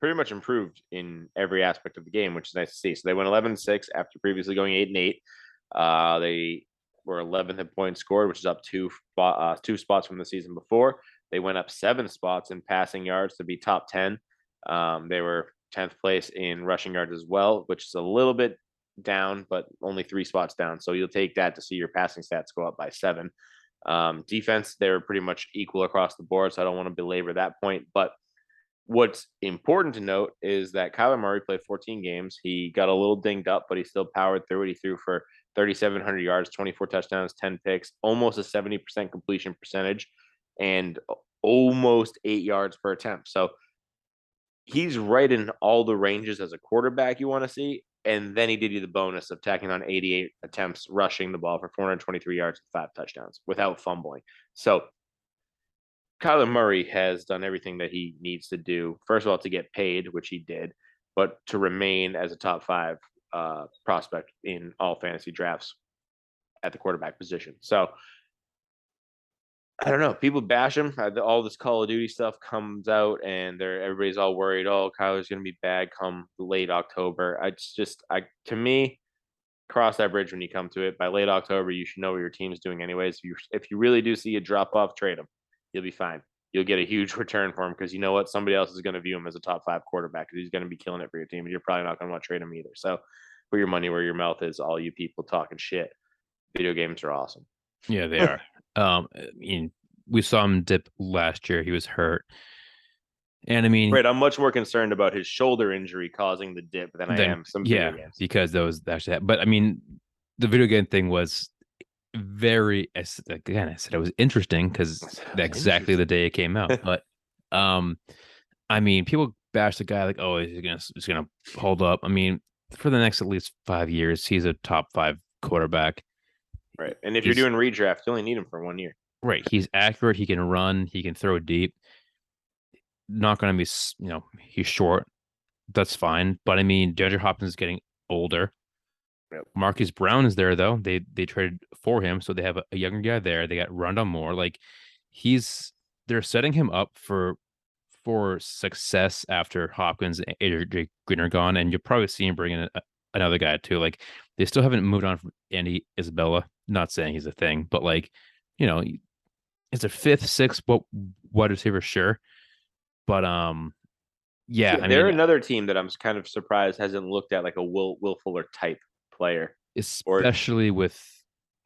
pretty much improved in every aspect of the game, which is nice to see. So they went 11-6 after previously going 8 and 8. Uh, they were 11th in points scored, which is up two uh, two spots from the season before. They went up seven spots in passing yards to be top 10. Um, they were 10th place in rushing yards as well, which is a little bit down, but only three spots down. So you'll take that to see your passing stats go up by seven. Um, defense, they were pretty much equal across the board, so I don't want to belabor that point. But what's important to note is that Kyler Murray played 14 games. He got a little dinged up, but he still powered through it. He threw for 3,700 yards, 24 touchdowns, 10 picks, almost a 70% completion percentage, and almost eight yards per attempt. So he's right in all the ranges as a quarterback you want to see. And then he did you the bonus of tacking on 88 attempts, rushing the ball for 423 yards and five touchdowns without fumbling. So Kyler Murray has done everything that he needs to do. First of all, to get paid, which he did, but to remain as a top five uh, prospect in all fantasy drafts at the quarterback position. So I don't know. People bash him. Uh, All this Call of Duty stuff comes out, and they're everybody's all worried. Oh, Kyler's going to be bad come late October. I it's just, I to me, cross that bridge when you come to it. By late October, you should know what your team's doing, anyways. If you if you really do see a drop off, trade him. You'll be fine. You'll get a huge return for him because you know what? Somebody else is going to view him as a top five quarterback because he's going to be killing it for your team, and you're probably not going to want to trade him either. So, put your money where your mouth is. All you people talking shit. Video games are awesome. Yeah, they are. um, I mean, we saw him dip last year. He was hurt, and I mean, Right. I'm much more concerned about his shoulder injury causing the dip than I am some yeah, video games. because those actually. But I mean, the video game thing was very again. I said it was interesting because exactly the day it came out. But um, I mean, people bash the guy like, oh, he's gonna he's gonna hold up. I mean, for the next at least five years, he's a top five quarterback. Right. And if you're doing redraft, you only need him for one year. Right. He's accurate. He can run. He can throw deep. Not going to be, you know, he's short. That's fine. But I mean, DeAndre Hopkins is getting older. Yep. Marquise Brown is there though. They they traded for him, so they have a, a younger guy there. They got Rondale Moore. Like he's they're setting him up for for success after Hopkins and AJ Green are gone, and you'll probably see him bring in a, another guy too. Like they still haven't moved on from Andy Isabella. Not saying he's a thing, but like you know, it's a fifth, sixth, what wide receiver, sure, but um, yeah, I they're mean, another team that I'm kind of surprised hasn't looked at like a Will Will Fuller type player. or- especially with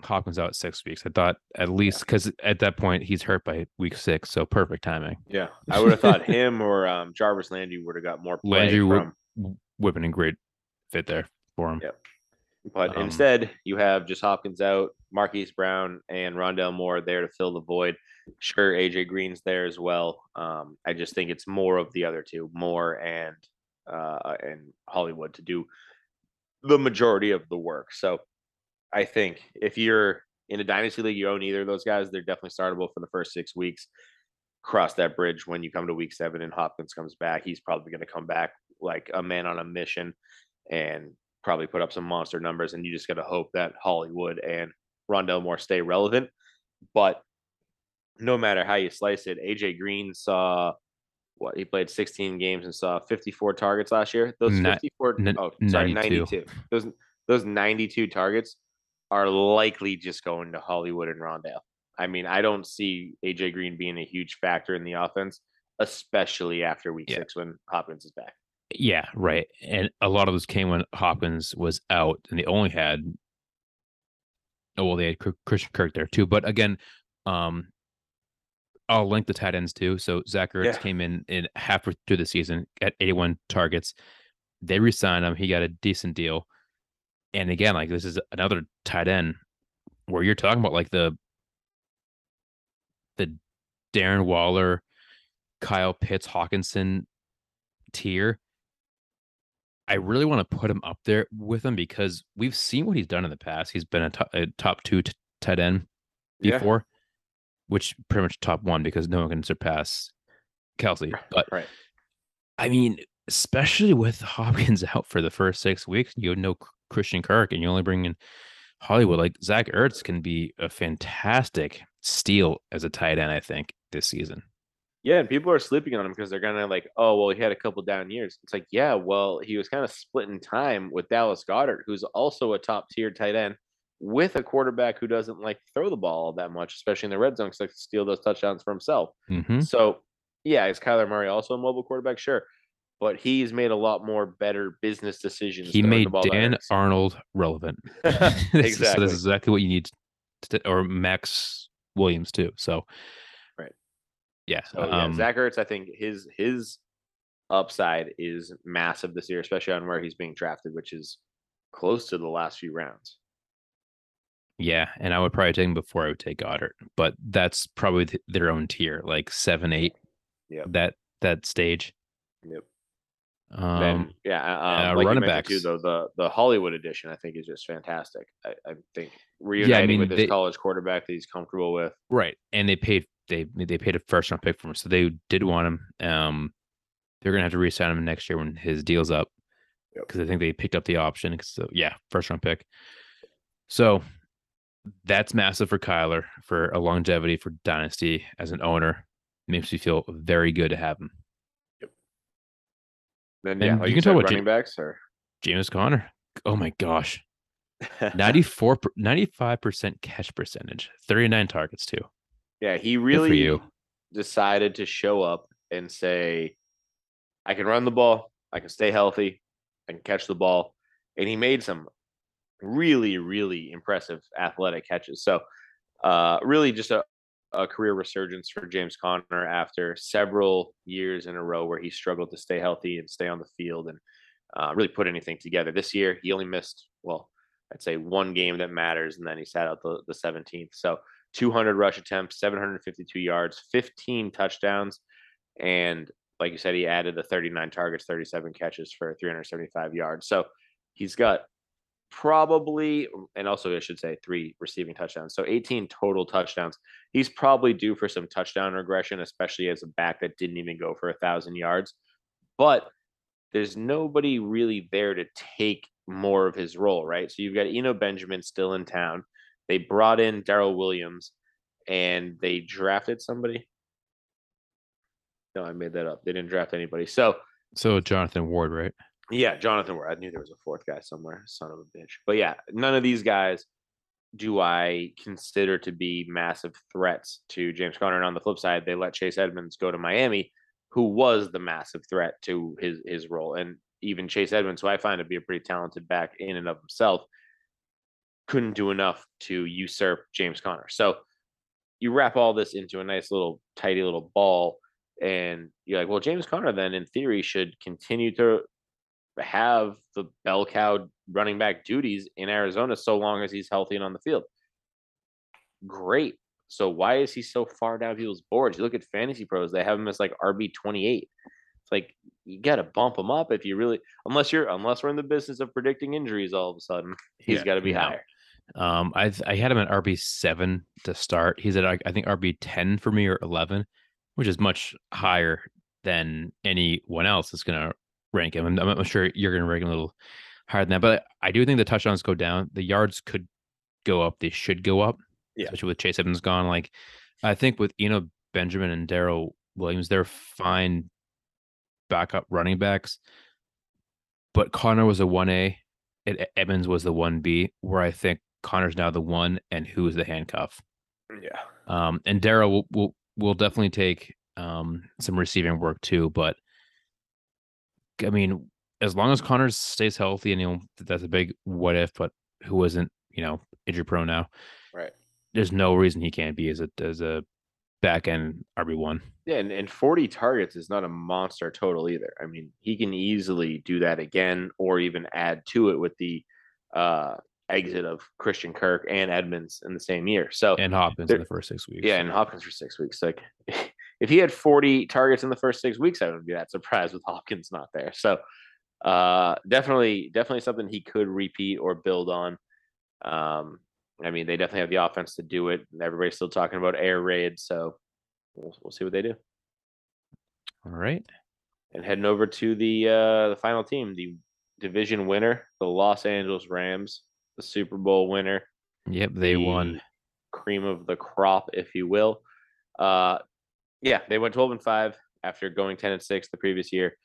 Hopkins out six weeks, I thought at least because at that point he's hurt by week six, so perfect timing. Yeah. I would have thought him or um, Jarvis Landry would have got more Landry would from, w- would have been a great fit there for him. Yeah. but um, instead you have just Hopkins out, Marquise Brown and Rondale Moore there to fill the void. Sure, AJ Green's there as well. Um, I just think it's more of the other two, Moore and uh, and Hollywood to do the majority of the work. So I think if you're in a dynasty league, you own either of those guys, they're definitely startable for the first six weeks. Cross that bridge when you come to week seven and Hopkins comes back. He's probably going to come back like a man on a mission and probably put up some monster numbers. And you just got to hope that Hollywood and Rondale Moore stay relevant. But no matter how you slice it, AJ Green saw what he played 16 games and saw 54 targets last year. Those Ni- 54, ni- oh, sorry, 92. 92. Those those 92 targets are likely just going to Hollywood and Rondale. I mean, I don't see AJ Green being a huge factor in the offense, especially after week Yeah. six when Hopkins is back. Yeah, right. And a lot of those came when Hopkins was out, and they only had oh well, they had Christian Kirk there too. But again, um, I'll link the tight ends too. So Zach Ertz Yeah. came in in halfway through the season at 81 targets. They re-signed him. He got a decent deal. And again, like this is another tight end where you're talking about like the the Darren Waller Kyle Pitts Hockenson tier. I really want to put him up there with him because we've seen what he's done in the past. He's been a top, a top two t- tight end Yeah. before, which pretty much top one because no one can surpass Kelsey. But Right. I mean, especially with Hopkins out for the first six weeks, you have no Christian Kirk, and you only bring in Hollywood. Like Zach Ertz can be a fantastic steal as a tight end. I think this season. Yeah, and people are sleeping on him because they're gonna like, oh well, he had a couple down years. It's like, yeah, well, he was kind of splitting time with Dallas Goedert, who's also a top tier tight end, with a quarterback who doesn't like throw the ball that much, especially in the red zone, because like to steal those touchdowns for himself. hmm So, yeah, is Kyler Murray also a mobile quarterback? Sure, but he's made a lot more better business decisions. He made ball Dan Arnold relevant. This is- so Exactly. this is exactly what you need, to, or Maxx Williams too. So. Yeah. So yeah, um, Zach Ertz, I think his his upside is massive this year, especially on where he's being drafted, which is close to the last few rounds. Yeah, and I would probably take him before I would take Goedert, but that's probably th- their own tier, like seven, eight. Yeah. That that stage. Yep. Um, then yeah, uh, uh, um, like running mentioned too, backs. though the the Hollywood edition I think is just fantastic. I, I think reuniting mean, with this they- college quarterback that he's comfortable with. right, and they paid they they paid a first round pick for him, so they did want him. Um, they're gonna have to re-sign him next year when his deal's up, Yep. because I think they picked up the option. So yeah, first round pick. So that's massive for Kyler for a longevity for dynasty as an owner. Makes me feel very good to have him. Yep. Then yeah, like you you can tell what running Jam- backs or James Conner. Oh my gosh. 94 95% catch percentage 39 targets too yeah, he really decided to show up and say, I can run the ball, I can stay healthy, I can catch the ball. And he made some really, really impressive athletic catches. So, uh, really just a, a career resurgence for James Conner after several years in a row where he struggled to stay healthy and stay on the field and uh, really put anything together. This year, he only missed, well, I'd say one game that matters, and then he sat out the, the 17th. So, 200 rush attempts, 752 yards, 15 touchdowns, and like you said, he added the 39 targets, 37 catches for 375 yards. So he's got probably, and also I should say, three receiving touchdowns. So 18 total touchdowns. He's probably due for some touchdown regression, especially as a back that didn't even go for a thousand yards. But there's nobody really there to take more of his role, right? So you've got Eno Benjamin still in town. They brought in Darrel Williams and they drafted somebody. No, I made that up. They didn't draft anybody. So so jonathan ward right yeah, Jonathan Ward. I knew there was a fourth guy somewhere. Son of a bitch. But yeah, none of these guys do I consider to be massive threats to James Conner. And on the flip side, they let Chase Edmonds go to Miami, who was the massive threat to his his role. And even Chase Edmonds, who I find to be a pretty talented back in and of himself, couldn't do enough to usurp James Conner. So you wrap all this into a nice little tidy little ball, and you're like, well, James Conner then in theory should continue to have the bell cow running back duties in Arizona so long as he's healthy and on the field. Great. So why is he so far down people's boards? You look at fantasy pros, they have him as like RB 28. It's like you got to bump him up if you really unless you're unless we're in the business of predicting injuries all of a sudden, he's Yeah, got to be no. higher. Um i i had him at rb7 to start. He's at i think rb10 for me or 11 which is much higher than anyone else is going to rank him. I'm, I'm sure you're going to rank him a little higher than that but i do think the touchdowns go down. The yards could go up. They should go up Yeah. especially with chase edmonds gone. Like i think with Eno benjamin and darrel williams they're fine backup running backs but conner was a 1a and E- edmonds was the 1b where i think conner's now the one and who is the handcuff Yeah. um, and Daryl will, will will definitely take um some receiving work too. But I mean, as long as Conner stays healthy, and you know that's a big what if, but who isn't you know injury prone now? Right. There's no reason he can't be as a as a back end RB one. Yeah, and, and 40 targets is not a monster total either. I mean, he can easily do that again or even add to it with the uh exit of Christian Kirk and Edmonds in the same year. So and Hopkins in the first six weeks. yeah, and Hopkins for six weeks. Like if he had 40 targets in the first six weeks, I wouldn't be that surprised with Hopkins not there. So uh, definitely, definitely something he could repeat or build on. Um, I mean, they definitely have the offense to do it. Everybody's still talking about air raid, so we'll, we'll see what they do. All right. And heading over to the uh, the final team, the division winner, the Los Angeles Rams, the Super Bowl winner. Yep, they won. Cream of the crop, if you will. Uh, yeah, they went 12 and 5 after going 10 and 6 the previous year.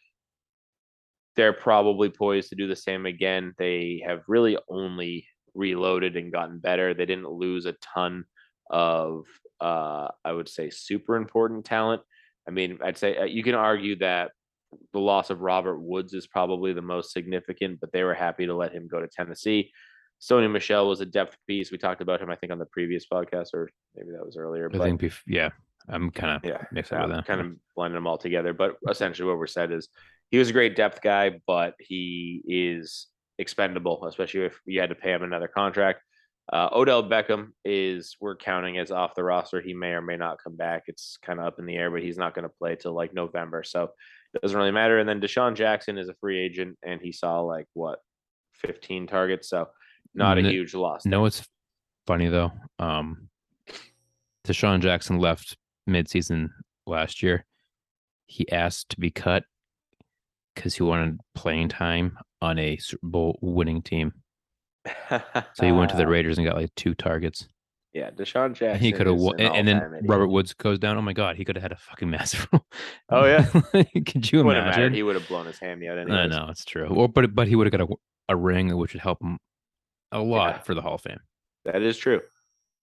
They're probably poised to do the same again. They have really only reloaded and gotten better. They didn't lose a ton of, uh, I would say, super important talent. I mean, I'd say uh, you can argue that the loss of Robert Woods is probably the most significant, but they were happy to let him go to Tennessee. Sony Michel was a depth piece. We talked about him, I think, on the previous podcast, or maybe that was earlier. I but think, bef- yeah, I'm kind of yeah, mixed up with that. kind of blending them all together. But essentially, what we're said is he was a great depth guy, but he is expendable, especially if you had to pay him another contract. Uh, Odell Beckham is we're counting as off the roster. He may or may not come back. It's kind of up in the air, but he's not going to play till like November, so it doesn't really matter. And then DeSean Jackson is a free agent, and he saw like what 15 targets, so not a N- huge loss. No, it's funny though. Um, DeSean Jackson left midseason last year. He asked to be cut because he wanted playing time on a Super Bowl winning team. So he went to the Raiders and got like two targets. Yeah, DeSean Jackson. And he could have an And, and then idiot. Robert Woods goes down. Oh my God, he could have had a fucking massive. Oh, yeah? could you imagine? He would have blown his hammy out I know it's true. Or but but he would have got a, a ring, which would help him a lot Yeah. for the Hall of Fame. That is true.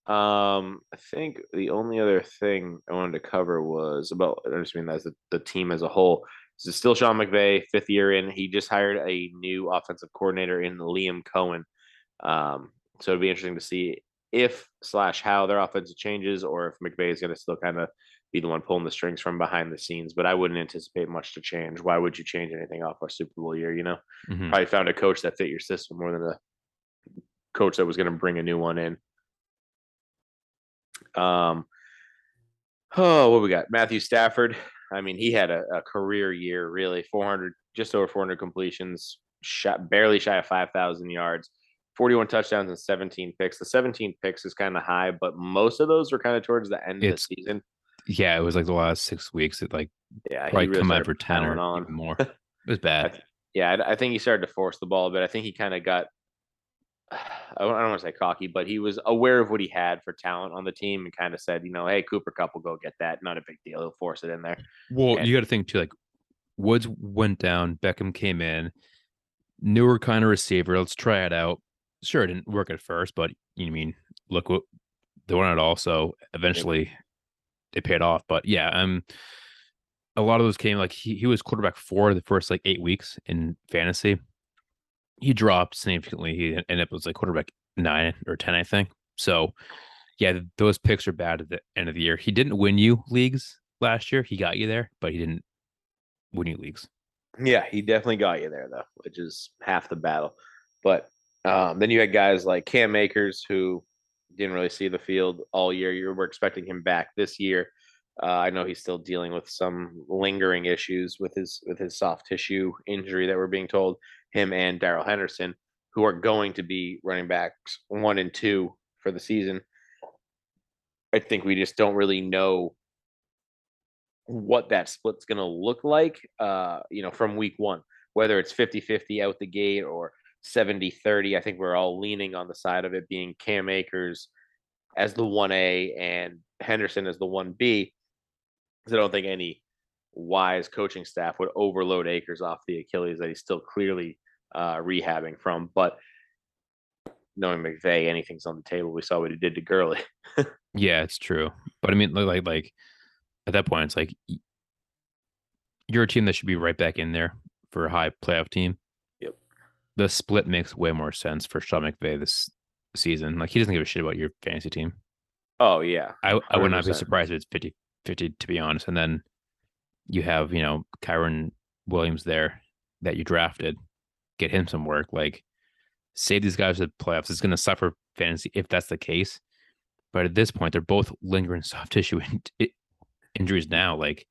Um, I think the only other thing I wanted to cover was about. I just mean that's the, the team as a whole. This is still Sean McVay, fifth year in. He just hired a new offensive coordinator in Liam Coen. Um, so it'd be interesting to see if slash how their offensive changes, or if McVay is going to still kind of be the one pulling the strings from behind the scenes. But I wouldn't anticipate much to change. Why would you change anything off our Super Bowl year? You know, Mhm. probably found a coach that fit your system more than a coach that was going to bring a new one in. Um, oh, what we got? Matthew Stafford. I mean, he had a, a career year, really 400, just over 400 completions, shot barely shy of 5,000 yards, 41 touchdowns, and 17 picks. The 17 picks is kind of high, but most of those were kind of towards the end It's- of the season. Yeah, it was like the last six weeks. It like Yeah, he probably really come out for ten or on. even more. It was bad. yeah, I, I think he started to force the ball a bit. I think he kind of got, I don't, want to say cocky, but he was aware of what he had for talent on the team and kind of said, you know, hey, Cooper Kupp will go get that. Not a big deal. He'll force it in there. Well, and- you got to think too. Like Woods went down, Beckham came in, newer kind of receiver. Let's try it out. Sure, it didn't work at first, but you know, I mean, look what they won it all. So eventually, it paid off. But yeah, um, a lot of those came like he, he was quarterback four the first like eight weeks in fantasy. He dropped significantly. He ended up was like quarterback nine or ten, I think. So yeah, those picks are bad at the end of the year. He didn't win you leagues last year. He got you there, but he didn't win you leagues. Yeah, he definitely got you there though, which is half the battle. But um, then you had guys like Cam Akers who didn't really see the field all year. You were expecting him back this year. Uh, I know he's still dealing with some lingering issues with his with his soft tissue injury that we're being told. Him and Darrell Henderson, who are going to be running backs one and two for the season. I think we just don't really know what that split's going to look like uh you know from week 1 whether it's 50-50 out the gate or 70-30 I think we're all leaning on the side of it being Cam Akers as the 1A and Henderson as the 1B cuz I don't think any wise coaching staff would overload Akers off the Achilles that he's still clearly uh rehabbing from but knowing McVay anything's on the table we saw what he did to Gurley Yeah, it's true. But I mean, like, like at that point, it's like you're a team that should be right back in there for a high playoff team. Yep. The split makes way more sense for Sean McVay this season. Like he doesn't give a shit about your fantasy team. oh yeah I, I would not be surprised if it's 50 50 to be honest. And then you have, you know, Kyren Williams there that you drafted, get him some work. Like save these guys at playoffs. It's gonna suffer fantasy if that's the case. But at this point, they're both lingering soft tissue in- injuries now. Like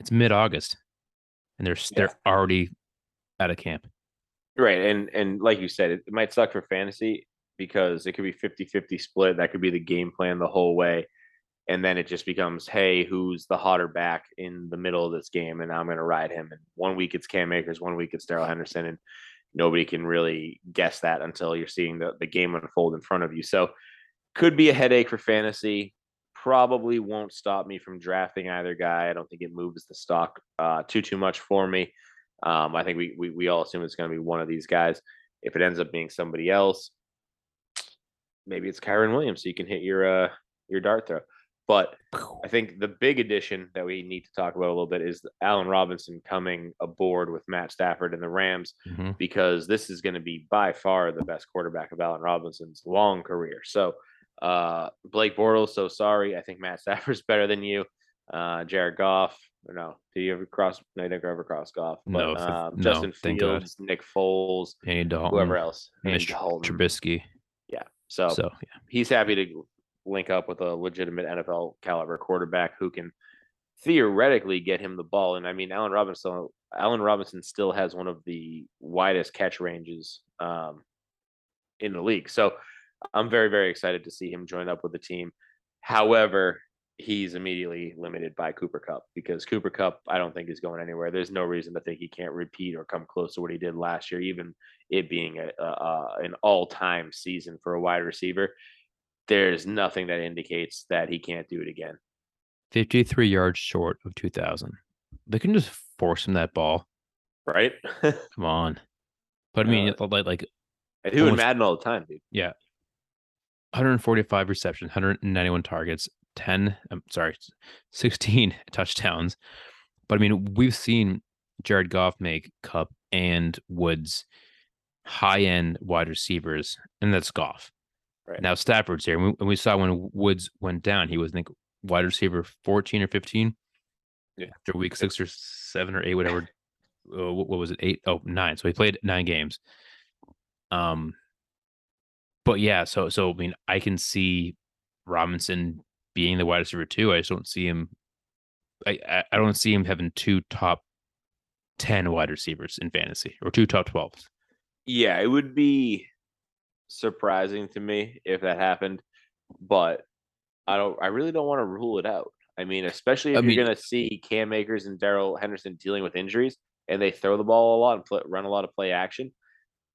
it's mid August, and they're Yeah. they're already out of camp. Right. And and like you said, it, it might suck for fantasy because it could be 50-50 split. That could be the game plan the whole way. And then it just becomes, hey, who's the hotter back in the middle of this game? And I'm gonna ride him. And one week it's Cam Akers, one week it's Darrell Henderson, and nobody can really guess that until you're seeing the, the game unfold in front of you. So could be a headache for fantasy. Probably won't stop me from drafting either guy. I don't think it moves the stock uh, too too much for me. Um, I think we, we we all assume it's going to be one of these guys. If it ends up being somebody else, maybe it's Kyren Williams, so you can hit your uh your dart throw. But I think the big addition that we need to talk about a little bit is Allen Robinson coming aboard with Matt Stafford and the Rams Mhm. because this is going to be by far the best quarterback of Allen Robinson's long career. So, uh, Blake Bortles, so sorry. I think Matt Stafford's better than you. Uh, Jared Goff, no, do you ever cross? No, you never ever cross Goff. But, No, um, no, Justin. Fields, Nick Foles, Andy Dalton, whoever else, Andy Mitch. Trubisky. So, So yeah, he's happy to link up with a legitimate NFL caliber quarterback who can theoretically get him the ball. And I mean, Allen Robinson, Allen Robinson still has one of the widest catch ranges um, in the league. So I'm very, very excited to see him join up with the team. However, he's immediately limited by Cooper Kupp because Cooper Kupp, I don't think is going anywhere. There's no reason to think he can't repeat or come close to what he did last year, even it being a, a, a an all-time season for a wide receiver. There's nothing that indicates that he can't do it again. 53 yards short of 2000. They can just force him that ball. Right? Come on. But I mean, Uh, like like I do in Madden all the time, dude. Yeah. 145 receptions, 191 targets, 10, I'm sorry, 16 touchdowns. But I mean, we've seen Jared Goff make Kupp and Woods high end wide receivers, and that's Goff. Right. Now Stafford's here. And we, and we saw when Woods went down, he was, I think, wide receiver 14 or 15. Yeah. After week six or seven or eight, whatever. uh, what, what was it? Eight? Oh, nine. So he played nine games. Um, but yeah, so so I mean, I can see Robinson being the wide receiver too. I just don't see him. I I, I don't see him having two top ten wide receivers in fantasy or two top twelves. Yeah, it would be surprising to me if that happened, but I don't. I really don't want to rule it out. I mean, especially if I you're going to see Cam Akers and Darrell Henderson dealing with injuries, and they throw the ball a lot and play, run a lot of play action.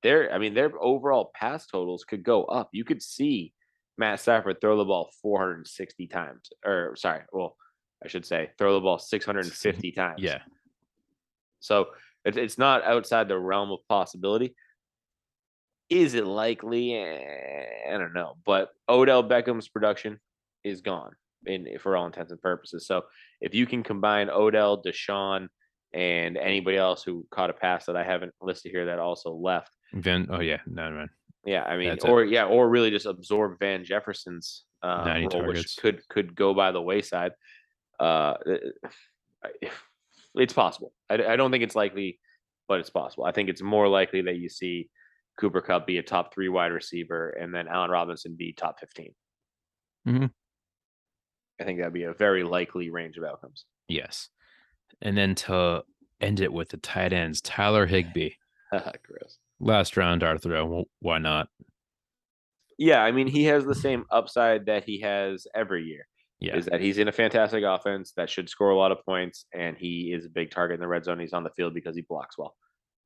Their, I mean, their overall pass totals could go up. You could see Matt Stafford throw the ball 460 times, or sorry, well, I should say throw the ball 650 times. Yeah, So it's it's not outside the realm of possibility. Is it likely? Eh, I don't know. But Odell Beckham's production is gone in for all intents and purposes. So if you can combine Odell, DeSean, and anybody else who caught a pass that I haven't listed here that also left. Van. Oh yeah, no man. Yeah, I mean, That's it. or yeah, or really just absorb Van Jefferson's uh, 90 role, which could could go by the wayside. Uh, it's possible. I, I don't think it's likely, but it's possible. I think it's more likely that you see Cooper Kupp be a top three wide receiver, and then Allen Robinson be top 15 Mhm. I think that'd be a very likely range of outcomes. Yes, and then to end it with the tight ends, Tyler Higbee, Gross. last round Arthur. Why not? Yeah, I mean, he has the same upside that he has every year. Yeah, is that he's in a fantastic offense that should score a lot of points, and he is a big target in the red zone. He's on the field because he blocks well.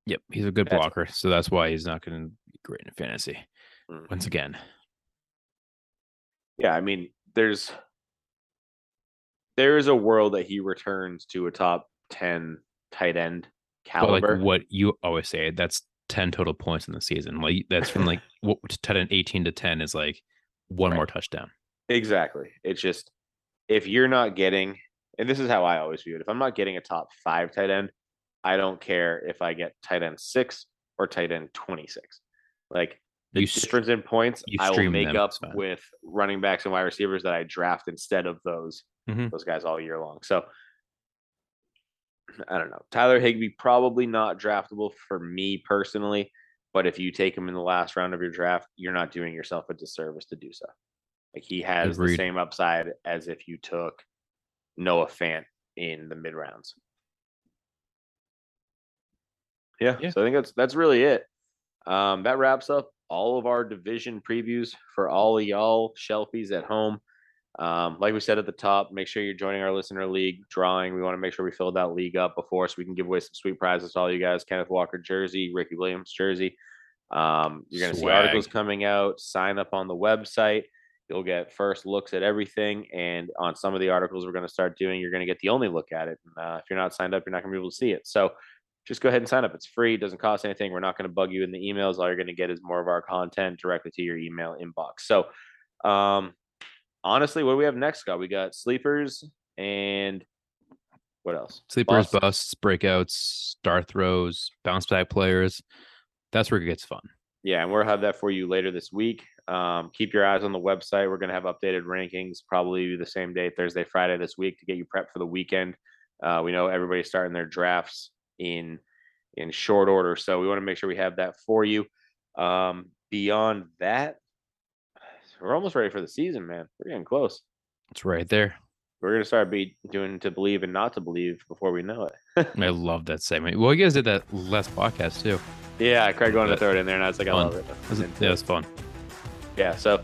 Yep. He's a good That's- blocker, so that's why he's not going to be great in fantasy. Mhm. Once again, Yeah, I mean, there's there is a world that he returns to a top ten tight end but caliber. like what you always say, that's ten total points in the season. Like that's from like what tight end eighteen to ten is like one Right. more touchdown. exactly. It's just if you're not getting, and this is how I always view it. If I'm not getting a top five tight end, I don't care if I get tight end six or tight end twenty six. Like the You difference in points, I will make them, up with running backs and wide receivers that I draft instead of those Mhm. those guys all year long. So I don't know. Tyler Higbee probably not draftable for me personally, but if you take him in the last round of your draft, you're not doing yourself a disservice to do so. Like he has Agreed. the same upside as if you took Noah Fant in the mid rounds. Yeah, Yeah. so I think that's that's really it. Um, that wraps up all of our division previews for all of y'all shelfies at home. Um, like we said at the top, make sure you're joining our listener league drawing. We want to make sure we filled that league up before so we can give away some sweet prizes to all you guys. Kenneth Walker jersey, Ricky Williams jersey. Um, you're going to see articles coming out. Sign up on the website. You'll get first looks at everything. And on some of the articles we're going to start doing, you're going to get the only look at it. And, uh, if you're not signed up, you're not going to be able to see it. So just go ahead and sign up. It's free. It doesn't cost anything. We're not going to bug you in the emails. All you're going to get is more of our content directly to your email inbox. So, um, honestly, what do we have next, Scott? We got sleepers and what else? Sleepers, Busts. busts, breakouts, star throws, bounce back players. That's where it gets fun. Yeah, and we'll have that for you later this week. Um, keep your eyes on the website. We're going to have updated rankings probably the same day, Thursday, Friday this week to get you prepped for the weekend. Uh, we know everybody's starting their drafts in in short order, so we want to make sure we have that for you. Um, beyond that, we're almost ready for the season, man. We're getting close. It's right there. We're gonna start be doing to believe and not to believe before we know it. I love that segment. Well, you guys did that last podcast too. yeah, Craig wanted to throw it in there, and I was like, I love it. Yeah, it was fun. yeah so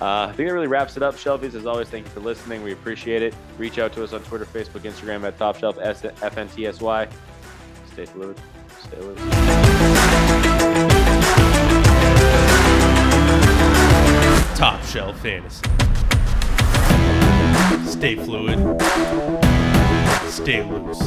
uh, i think that really wraps it up shelfies as always thank you for listening we appreciate it reach out to us on twitter facebook instagram at top shelf S- fntsy stay fluid stay loose Top shelf fantasy. Stay fluid. Stay loose.